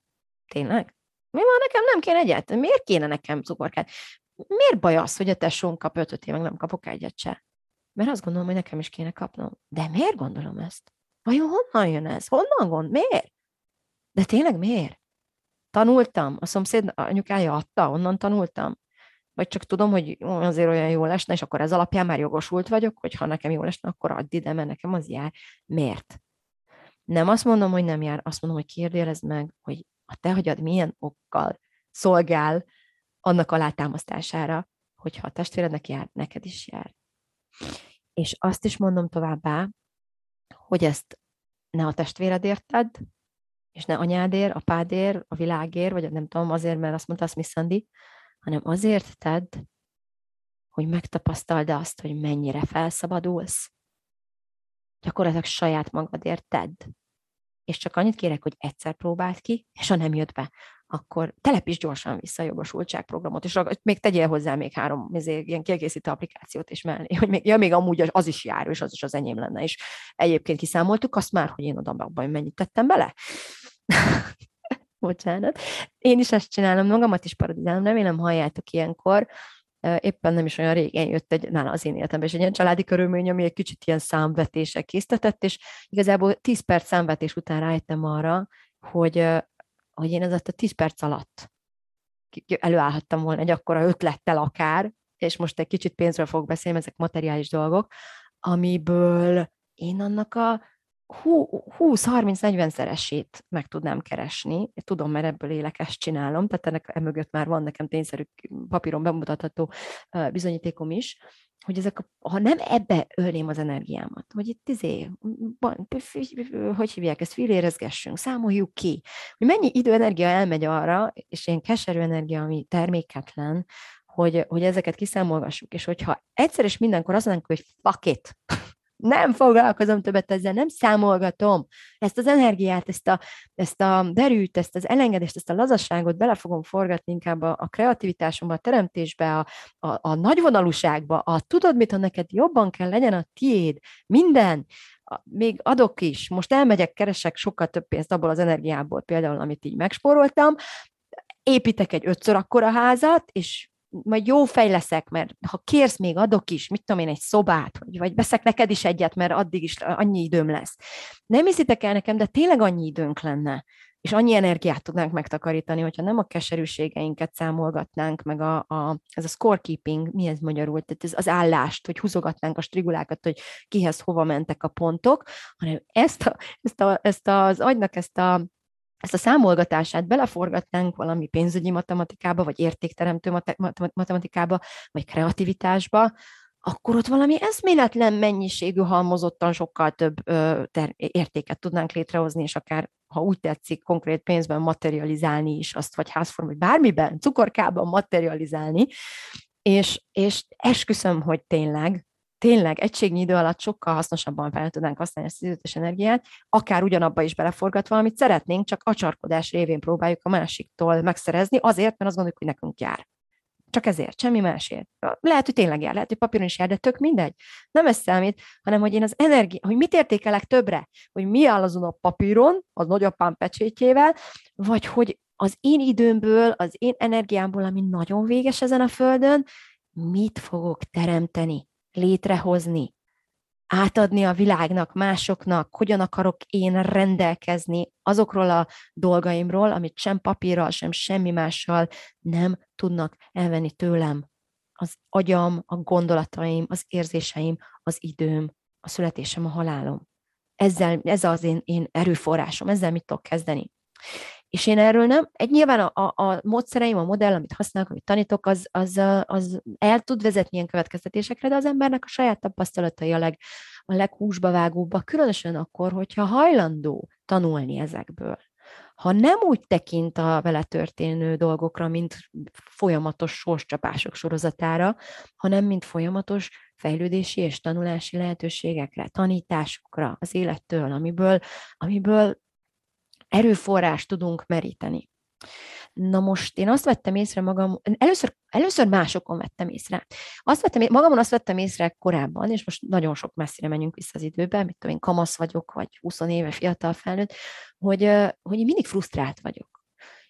tényleg? Mi van nekem nem kéne egyet? Miért kéne nekem cukorkát? Miért baj az, hogy a tesón kap ötöt, én meg nem kapok egyet se? Mert azt gondolom, hogy nekem is kéne kapnom. De miért gondolom ezt? Vajon honnan jön ez? Honnan gond? Miért? De tényleg miért? Tanultam, a szomszéd anyukája adta, onnan tanultam. Vagy csak tudom, hogy azért olyan jól esne, és akkor ez alapján már jogosult vagyok, hogy ha nekem jól esne, akkor add ide, mert nekem az jár. Miért? Nem azt mondom, hogy nem jár, azt mondom, hogy kérdélezd meg, hogy a te hagyad milyen okkal szolgál annak alátámasztására, hogyha a testvérednek jár, neked is jár. És azt is mondom továbbá, hogy ezt ne a testvéredért tedd, és ne anyádért, apádért, a világért, vagy nem tudom, azért, mert azt mondta azt Miss Sandy, hanem azért tedd, hogy megtapasztald azt, hogy mennyire felszabadulsz. Gyakorlatilag saját magadért tedd és csak annyit kérek, hogy egyszer próbáld ki, és ha nem jött be, akkor telepíts gyorsan vissza a jogosultságprogramot, és még tegyél hozzá még három ezért, ilyen kiegészítő applikációt is mellé, hogy még, ja, még amúgy az is jár, és az is az enyém lenne, és egyébként kiszámoltuk azt már, hogy én oda abban mennyit tettem bele. Bocsánat. Én is ezt csinálom, magamat is paradizálom, remélem halljátok ilyenkor, éppen nem is olyan régen jött egy, nála az én életemben is egy ilyen családi körülmény, ami egy kicsit ilyen számvetések késztetett, és igazából 10 perc számvetés után rájöttem arra, hogy, hogy én ezért a 10 perc alatt előállhattam volna egy akkora ötlettel akár, és most egy kicsit pénzről fogok beszélni, ezek materiális dolgok, amiből én annak a 20-30-40 szeresét meg tudnám keresni. Tudom, mert ebből élek, ezt csinálom, tehát ennek emögött már van nekem tényszerű papíron bemutatható bizonyítékom is, hogy ezek, ha nem ebbe ölném az energiámat, hogy itt izé, hogy hívják ezt, filérezgessünk, számoljuk ki, hogy mennyi idő, energia elmegy arra, és ilyen keserű energia, ami terméketlen, hogy, hogy ezeket kiszámolgassuk, és hogyha egyszer és mindenkor azt mondjuk, hogy fuck it, nem foglalkozom többet ezzel, nem számolgatom ezt az energiát, ezt a, ezt a derűt, ezt az elengedést, ezt a lazasságot bele fogom forgatni inkább a, a kreativitásomba, a teremtésbe, a, a, a nagyvonalúságba, a tudod mit, ha neked jobban kell legyen a tiéd, minden, még adok is, most elmegyek, keresek sokkal több pénzt abból az energiából, például, amit így megspóroltam, építek egy ötször akkora házat, és majd jó fej leszek, mert ha kérsz, még adok is, mit tudom én, egy szobát, vagy, vagy veszek neked is egyet, mert addig is annyi időm lesz. Nem hiszitek el nekem, de tényleg annyi időnk lenne, és annyi energiát tudnánk megtakarítani, hogyha nem a keserűségeinket számolgatnánk, meg a, a, ez a scorekeeping, mi ez magyarul, tehát ez az állást, hogy húzogatnánk a strigulákat, hogy kihez hova mentek a pontok, hanem ezt, a, ezt, a, ezt az agynak ezt a ezt a számolgatását beleforgatnánk valami pénzügyi matematikába, vagy értékteremtő matematikába, vagy kreativitásba, akkor ott valami eszméletlen mennyiségű halmozottan sokkal több ö, ter- értéket tudnánk létrehozni, és akár, ha úgy tetszik, konkrét pénzben materializálni is azt, vagy házform, vagy bármiben, cukorkában materializálni, és, és esküszöm, hogy tényleg tényleg egységnyi idő alatt sokkal hasznosabban fel tudnánk használni ezt az időt és energiát, akár ugyanabba is beleforgatva, amit szeretnénk, csak acsarkodás révén próbáljuk a másiktól megszerezni, azért, mert azt gondoljuk, hogy nekünk jár. Csak ezért, semmi másért. Lehet, hogy tényleg jár, lehet, hogy papíron is jár, de tök mindegy. Nem ez számít, hanem hogy én az energia, hogy mit értékelek többre, hogy mi áll azon a papíron, az nagyapám pecsétjével, vagy hogy az én időmből, az én energiámból, ami nagyon véges ezen a földön, mit fogok teremteni létrehozni, átadni a világnak, másoknak, hogyan akarok én rendelkezni azokról a dolgaimról, amit sem papírral, sem semmi mással nem tudnak elvenni tőlem. Az agyam, a gondolataim, az érzéseim, az időm, a születésem, a halálom. Ezzel, ez az én, én erőforrásom, ezzel mit tudok kezdeni. És én erről nem, egy nyilván a, a, a módszereim, a modell, amit használok, amit tanítok, az, az, az el tud vezetni ilyen következtetésekre, de az embernek a saját tapasztalatai a, leg, a leghúsba vágóbbak, különösen akkor, hogyha hajlandó tanulni ezekből. Ha nem úgy tekint a vele történő dolgokra, mint folyamatos sorscsapások sorozatára, hanem mint folyamatos fejlődési és tanulási lehetőségekre, tanításokra az élettől, amiből, amiből erőforrást tudunk meríteni. Na most én azt vettem észre magam, először, először másokon vettem észre. Azt vettem, magamon azt vettem észre korábban, és most nagyon sok messzire menjünk vissza az időbe, mit tudom én, kamasz vagyok, vagy 20 éve fiatal felnőtt, hogy, hogy én mindig frusztrált vagyok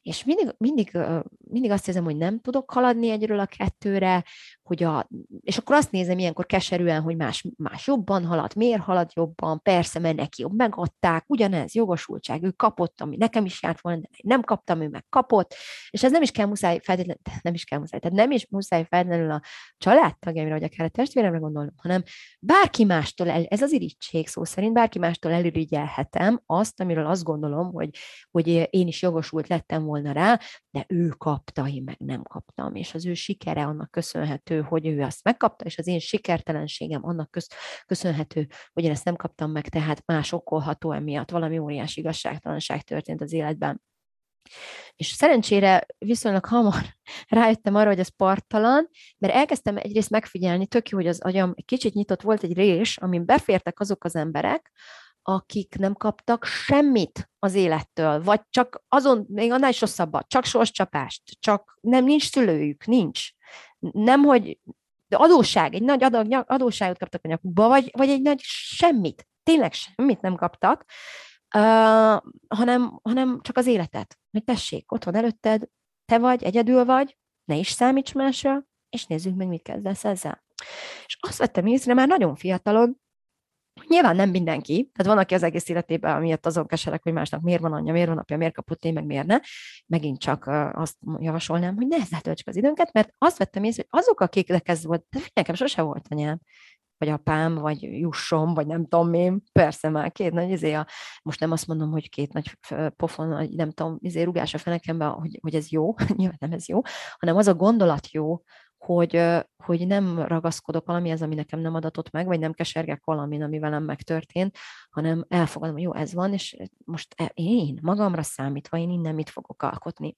és mindig, mindig, mindig azt érzem, hogy nem tudok haladni egyről a kettőre, hogy a, és akkor azt nézem ilyenkor keserűen, hogy más, más jobban halad, miért halad jobban, persze, mert neki jobb, megadták, ugyanez, jogosultság, ő kapott, ami nekem is járt volna, de nem kaptam, ő meg kapott, és ez nem is kell muszáj feltétlenül, nem is kell muszáj, tehát nem is muszáj feltétlenül a családtagjaimra, vagy akár a testvéremre gondolom, hanem bárki mástól, el, ez az irítség szó szerint, bárki mástól elirigyelhetem azt, amiről azt gondolom, hogy, hogy én is jogosult lettem volna rá, de ő kapta, én meg nem kaptam, és az ő sikere annak köszönhető, hogy ő azt megkapta, és az én sikertelenségem annak köszönhető, hogy én ezt nem kaptam meg, tehát más okolható emiatt, valami óriási igazságtalanság történt az életben. És szerencsére viszonylag hamar rájöttem arra, hogy ez partalan, mert elkezdtem egyrészt megfigyelni, tök jó, hogy az agyam egy kicsit nyitott volt egy rés, amin befértek azok az emberek, akik nem kaptak semmit az élettől, vagy csak azon, még annál is rosszabbat, csak sorscsapást, csak nem nincs szülőjük, nincs. Nem, hogy de adósság, egy nagy adag, adósságot kaptak a nyakukba, vagy, vagy egy nagy semmit, tényleg semmit nem kaptak, uh, hanem, hanem csak az életet. Hogy tessék, ott van előtted, te vagy, egyedül vagy, ne is számíts másra, és nézzük meg, mit kezdesz ezzel. És azt vettem észre már nagyon fiatalon, Nyilván nem mindenki, tehát van, aki az egész életében amiatt azon keserek, hogy másnak miért van anyja, miért van apja, miért kapott én, meg miért ne. Megint csak azt javasolnám, hogy ne ezzel töltsük az időnket, mert azt vettem észre, hogy azok, akiknek ez volt, de nekem sose volt anyám, vagy apám, vagy jussom, vagy nem tudom én, persze már két nagy izé a, most nem azt mondom, hogy két nagy pofon, vagy nem tudom, izé rugás a fenekembe, hogy, hogy ez jó, nyilván nem ez jó, hanem az a gondolat jó, hogy, hogy nem ragaszkodok valamihez, ami nekem nem adatott meg, vagy nem kesergek valamin, ami velem megtörtént, hanem elfogadom, hogy jó, ez van, és most e, én magamra számítva, én innen mit fogok alkotni.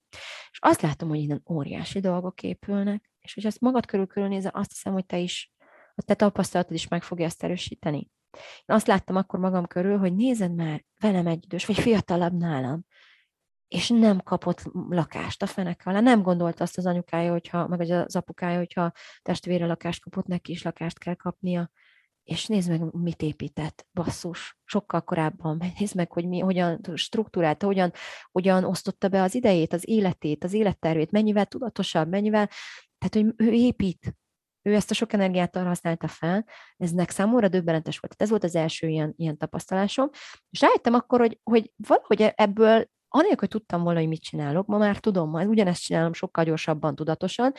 És azt látom, hogy innen óriási dolgok épülnek, és hogy ezt magad körül körülnézel, azt hiszem, hogy te is, a te tapasztalatod is meg fogja ezt erősíteni. Én azt láttam akkor magam körül, hogy nézed már velem egy idős, vagy fiatalabb nálam, és nem kapott lakást a fenek alá. Nem gondolt azt az anyukája, hogyha, meg az apukája, hogyha testvére lakást kapott, neki is lakást kell kapnia. És nézd meg, mit épített, basszus, sokkal korábban. Nézd meg, hogy mi, hogyan struktúrálta, hogyan, hogyan osztotta be az idejét, az életét, az élettervét, mennyivel tudatosabb, mennyivel, tehát, hogy ő épít, ő ezt a sok energiát arra használta fel, ez nek számomra döbbenetes volt. Ez volt az első ilyen, ilyen tapasztalásom. És rájöttem akkor, hogy, hogy valahogy ebből anélkül, hogy tudtam volna, hogy mit csinálok, ma már tudom, ma ugyanezt csinálom sokkal gyorsabban, tudatosan,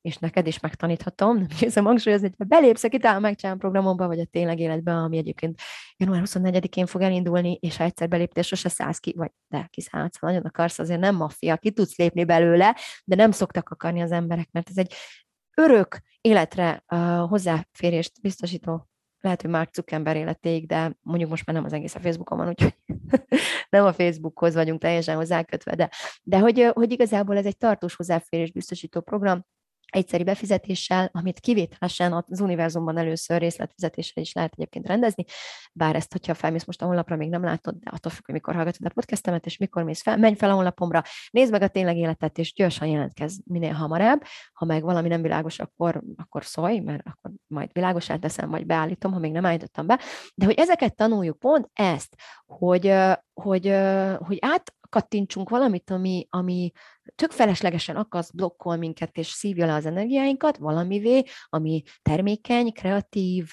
és neked is megtaníthatom, nem hiszem hangsúlyozni, hogy belépsz a Kitál megcsinálom programomba, vagy a tényleg életbe, ami egyébként január 24-én fog elindulni, és ha egyszer beléptél, sose szállsz ki, vagy de kiszállsz, ha nagyon akarsz, azért nem maffia, ki tudsz lépni belőle, de nem szoktak akarni az emberek, mert ez egy örök életre uh, hozzáférést biztosító lehet, hogy Mark Zuckerberg életéig, de mondjuk most már nem az egész a Facebookon van, úgyhogy nem a Facebookhoz vagyunk teljesen hozzákötve, de, de hogy, hogy igazából ez egy tartós hozzáférés biztosító program, egyszeri befizetéssel, amit kivételesen az univerzumban először részletfizetéssel is lehet egyébként rendezni, bár ezt, hogyha felmész most a honlapra, még nem látod, de attól függ, hogy mikor hallgatod a podcastemet, és mikor mész fel, menj fel a honlapomra, nézd meg a tényleg életet, és gyorsan jelentkezz minél hamarabb. Ha meg valami nem világos, akkor, akkor szólj, mert akkor majd világosát teszem, vagy beállítom, ha még nem állítottam be. De hogy ezeket tanuljuk, pont ezt, hogy, hogy, hogy át kattintsunk valamit, ami, ami tök feleslegesen akaszt, blokkol minket, és szívja le az energiáinkat valamivé, ami termékeny, kreatív,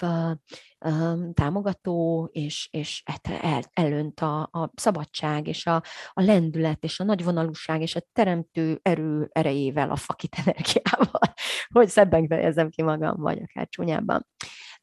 támogató, és, és el, elönt a, a szabadság, és a, a lendület, és a nagyvonalúság, és a teremtő erő erejével, a fakit energiával, hogy szebben fejezem ki magam, vagy akár csúnyában.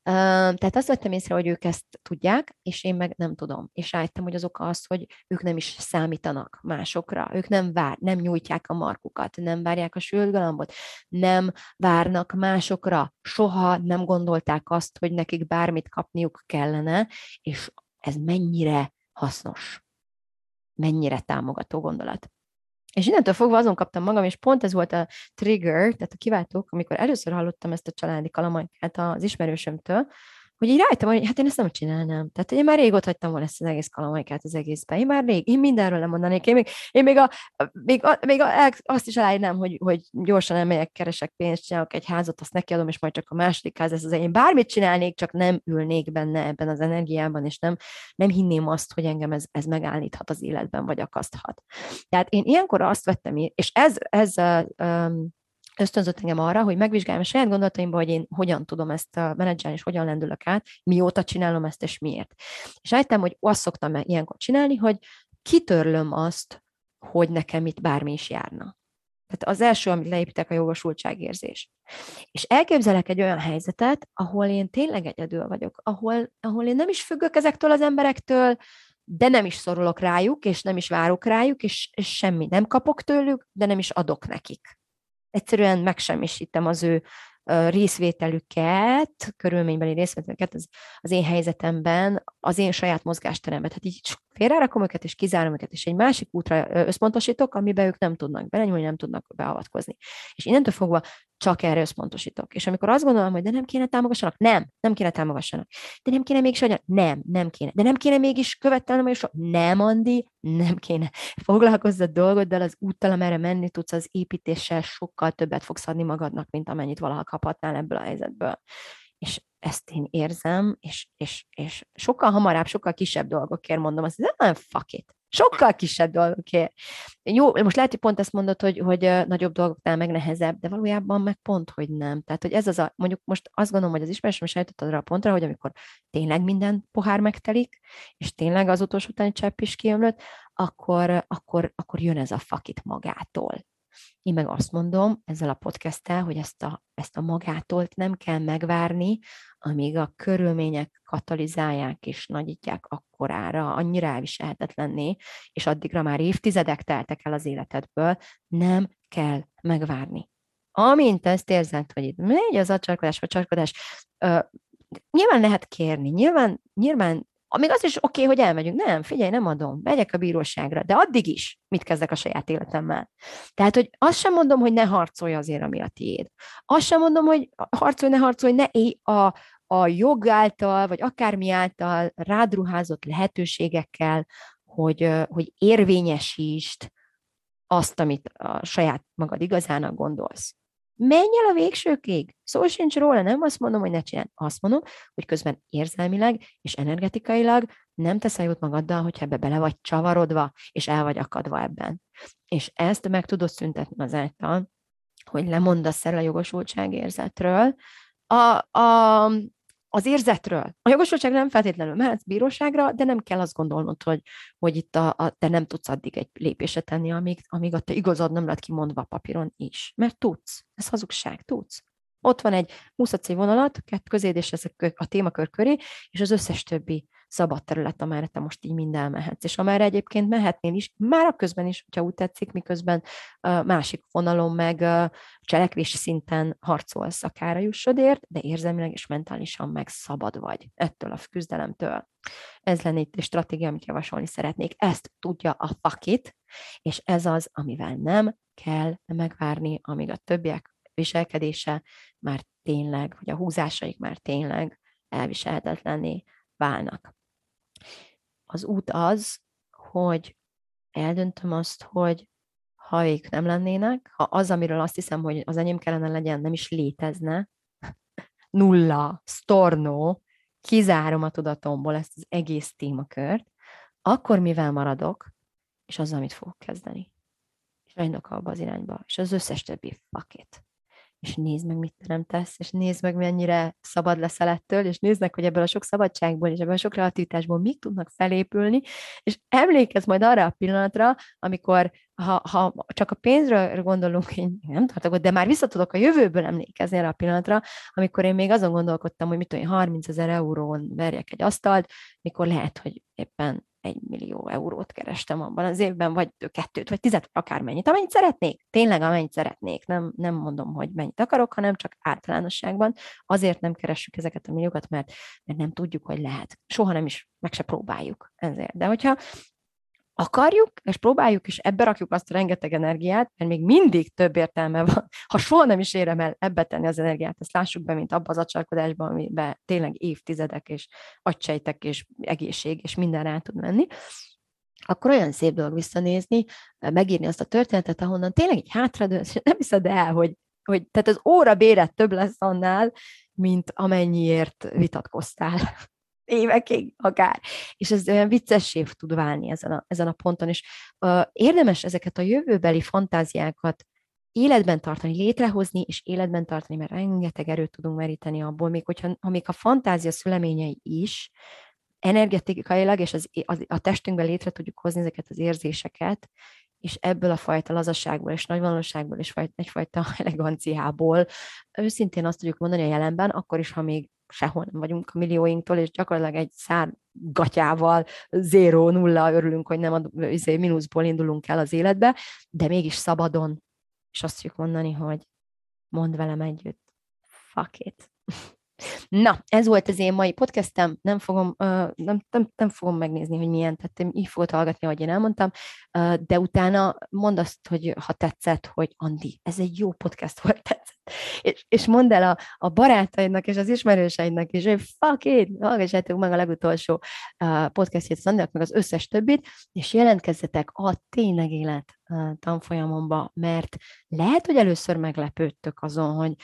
Tehát azt vettem észre, hogy ők ezt tudják, és én meg nem tudom. És rájöttem, hogy az oka az, hogy ők nem is számítanak másokra, ők nem vár, nem nyújtják a markukat, nem várják a sült nem várnak másokra, soha nem gondolták azt, hogy nekik bármit kapniuk kellene, és ez mennyire hasznos, mennyire támogató gondolat. És innentől fogva azon kaptam magam, és pont ez volt a trigger, tehát a kiváltók, amikor először hallottam ezt a családi kalamajkát az ismerősömtől, hogy így rájöttem, hogy hát én ezt nem csinálnám. Tehát én már rég ott hagytam volna ezt az egész kalamajkát az egészben. Én már rég, én mindenről nem mondanék. Én még, én még, a, még, a, még a, azt is aláírnám, hogy, hogy gyorsan elmegyek, keresek pénzt, csinálok egy házat, azt nekiadom, és majd csak a második ház ez az én bármit csinálnék, csak nem ülnék benne ebben az energiában, és nem, nem hinném azt, hogy engem ez, ez megállíthat az életben, vagy akaszthat. Tehát én ilyenkor azt vettem, és ez, ez um, ösztönzött engem arra, hogy megvizsgáljam a saját gondolataimba, hogy én hogyan tudom ezt menedzselni, és hogyan lendülök át, mióta csinálom ezt, és miért. És rájöttem, hogy azt szoktam ilyenkor csinálni, hogy kitörlöm azt, hogy nekem itt bármi is járna. Tehát az első, amit leépítek, a jogosultságérzés. És elképzelek egy olyan helyzetet, ahol én tényleg egyedül vagyok, ahol, ahol én nem is függök ezektől az emberektől, de nem is szorulok rájuk, és nem is várok rájuk, és, és semmi nem kapok tőlük, de nem is adok nekik egyszerűen megsemmisítem az ő részvételüket, körülménybeli részvételüket az, az én helyzetemben, az én saját mozgásteremben. Tehát így félrerakom őket, és kizárom őket, és egy másik útra összpontosítok, amiben ők nem tudnak belenyúlni, nem tudnak beavatkozni. És innentől fogva csak erre összpontosítok. És amikor azt gondolom, hogy de nem kéne támogassanak, nem, nem kéne támogassanak. De nem kéne mégis, hogy nem, nem kéne. De nem kéne mégis követelnem, hogy nem, Andi, nem kéne. Foglalkozz a dolgoddal, az úttal, amerre menni tudsz, az építéssel sokkal többet fogsz adni magadnak, mint amennyit valaha kaphatnál ebből a helyzetből. És ezt én érzem, és, és, és sokkal hamarabb, sokkal kisebb dolgokért mondom azt, hogy nem fuck it. Sokkal kisebb dolgokért. Jó, most lehet, hogy pont ezt mondod, hogy, hogy nagyobb dolgoknál meg nehezebb, de valójában meg pont, hogy nem. Tehát, hogy ez az a, mondjuk most azt gondolom, hogy az ismerősöm is eljutott arra a pontra, hogy amikor tényleg minden pohár megtelik, és tényleg az utolsó utáni csepp is kiömlött, akkor, akkor, akkor jön ez a fakit magától. Én meg azt mondom ezzel a podcasttel, hogy ezt a, ezt a magától nem kell megvárni, amíg a körülmények katalizálják és nagyítják akkorára, annyira elviselhetetlenné, és addigra már évtizedek teltek el az életedből, nem kell megvárni. Amint ezt érzed, hogy itt megy az acsarkodás, vagy csarkodás, nyilván lehet kérni, nyilván, nyilván még az is oké, okay, hogy elmegyünk. Nem, figyelj, nem adom, megyek a bíróságra, de addig is mit kezdek a saját életemmel. Tehát, hogy azt sem mondom, hogy ne harcolj azért, ami a tiéd. Azt sem mondom, hogy harcolj, ne harcolj, ne élj a, a jog által, vagy akármi által rádruházott lehetőségekkel, hogy, hogy érvényesítsd azt, amit a saját magad igazának gondolsz. Menj el a végsőkig. Szó sincs róla, nem azt mondom, hogy ne csináld. Azt mondom, hogy közben érzelmileg és energetikailag nem teszel jót magaddal, hogyha ebbe bele vagy csavarodva, és el vagy akadva ebben. És ezt meg tudod szüntetni azáltal, hogy lemondasz el a jogosultságérzetről, a, a, az érzetről. A jogosultság nem feltétlenül mehetsz bíróságra, de nem kell azt gondolnod, hogy, hogy itt a, a, te nem tudsz addig egy lépéset tenni, amíg, amíg a te igazad nem lett kimondva papíron is. Mert tudsz. Ez hazugság. Tudsz. Ott van egy 20 vonalat, közéd és ezek a témakör köré, és az összes többi szabad terület, amerre te most így mind elmehetsz. És amerre egyébként mehetnél is, már a közben is, hogyha úgy tetszik, miközben másik vonalon meg cselekvési szinten harcolsz akár a jussodért, de érzelmileg és mentálisan meg szabad vagy ettől a küzdelemtől. Ez lenne egy stratégia, amit javasolni szeretnék. Ezt tudja a fakit, és ez az, amivel nem kell megvárni, amíg a többiek viselkedése már tényleg, vagy a húzásaik már tényleg elviselhetetlenné válnak. Az út az, hogy eldöntöm azt, hogy ha ők nem lennének, ha az, amiről azt hiszem, hogy az enyém kellene legyen, nem is létezne, nulla, storno, kizárom a tudatomból ezt az egész témakört, akkor mivel maradok, és az, amit fogok kezdeni. És elindok abba az irányba, és az összes többi fuck és nézd meg, mit teremtesz, és nézd meg, mennyire szabad leszel ettől, és nézd meg, hogy ebből a sok szabadságból és ebből a sok kreativitásból mik tudnak felépülni, és emlékezz majd arra a pillanatra, amikor ha, ha csak a pénzről gondolunk, én nem tartok de már visszatudok a jövőből emlékezni arra a pillanatra, amikor én még azon gondolkodtam, hogy mit tudom, 30 ezer eurón verjek egy asztalt, mikor lehet, hogy éppen egy millió eurót kerestem abban az évben, vagy kettőt, vagy tizet, akármennyit, amennyit szeretnék. Tényleg amennyit szeretnék. Nem, nem mondom, hogy mennyit akarok, hanem csak általánosságban. Azért nem keressük ezeket a milliókat, mert, mert nem tudjuk, hogy lehet. Soha nem is meg se próbáljuk ezért. De hogyha akarjuk, és próbáljuk, és ebbe rakjuk azt a rengeteg energiát, mert még mindig több értelme van, ha soha nem is érem el ebbe tenni az energiát, ezt lássuk be, mint abba az acsarkodásban, amiben tényleg évtizedek, és agysejtek, és egészség, és minden rá tud menni, akkor olyan szép dolog visszanézni, megírni azt a történetet, ahonnan tényleg egy hátradőlsz, és nem hiszed el, hogy, hogy tehát az óra béret több lesz annál, mint amennyiért vitatkoztál évekig akár. És ez olyan viccessé tud válni ezen a, ezen a ponton, és uh, érdemes ezeket a jövőbeli fantáziákat életben tartani, létrehozni és életben tartani, mert rengeteg erőt tudunk meríteni abból, még hogyha amik a fantázia szüleményei is, energetikailag és az, az, a testünkben létre tudjuk hozni ezeket az érzéseket, és ebből a fajta lazaságból és nagyvalóságból és egyfajta eleganciából őszintén azt tudjuk mondani a jelenben, akkor is, ha még sehol nem vagyunk a millióinktól, és gyakorlatilag egy szár gatyával, zéro, nulla, örülünk, hogy nem a izé, mínuszból indulunk el az életbe, de mégis szabadon, és azt tudjuk mondani, hogy mondd velem együtt, fuck it. Na, ez volt az én mai podcastem, nem fogom, nem, nem, nem fogom megnézni, hogy milyen, tehát így fogod hallgatni, ahogy én elmondtam, de utána mondd azt, hogy ha tetszett, hogy Andi, ez egy jó podcast volt, tetszett. És, és mondd el a, a barátaidnak és az ismerőseidnek is, hogy fuck it, hallgassátok meg a legutolsó uh, podcastjét az meg az összes többit, és jelentkezzetek a tényleg élet uh, tanfolyamomba, mert lehet, hogy először meglepődtök azon, hogy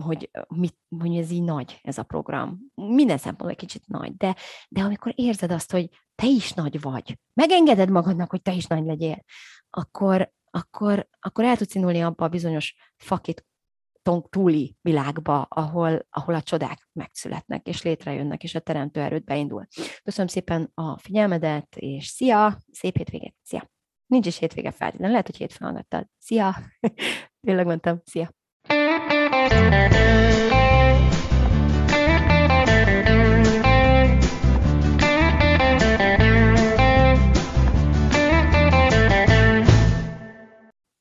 hogy, mit, hogy ez így nagy, ez a program. Minden szempontból egy kicsit nagy, de, de amikor érzed azt, hogy te is nagy vagy, megengeded magadnak, hogy te is nagy legyél, akkor, akkor, akkor el tudsz indulni abba a bizonyos fakit túli világba, ahol, ahol a csodák megszületnek, és létrejönnek, és a teremtő erőt beindul. Köszönöm szépen a figyelmedet, és szia! Szép hétvégét! Szia! Nincs is hétvége feltétlenül, lehet, hogy hétfőn hallgattad. Szia! Tényleg mondtam, szia! Thank you.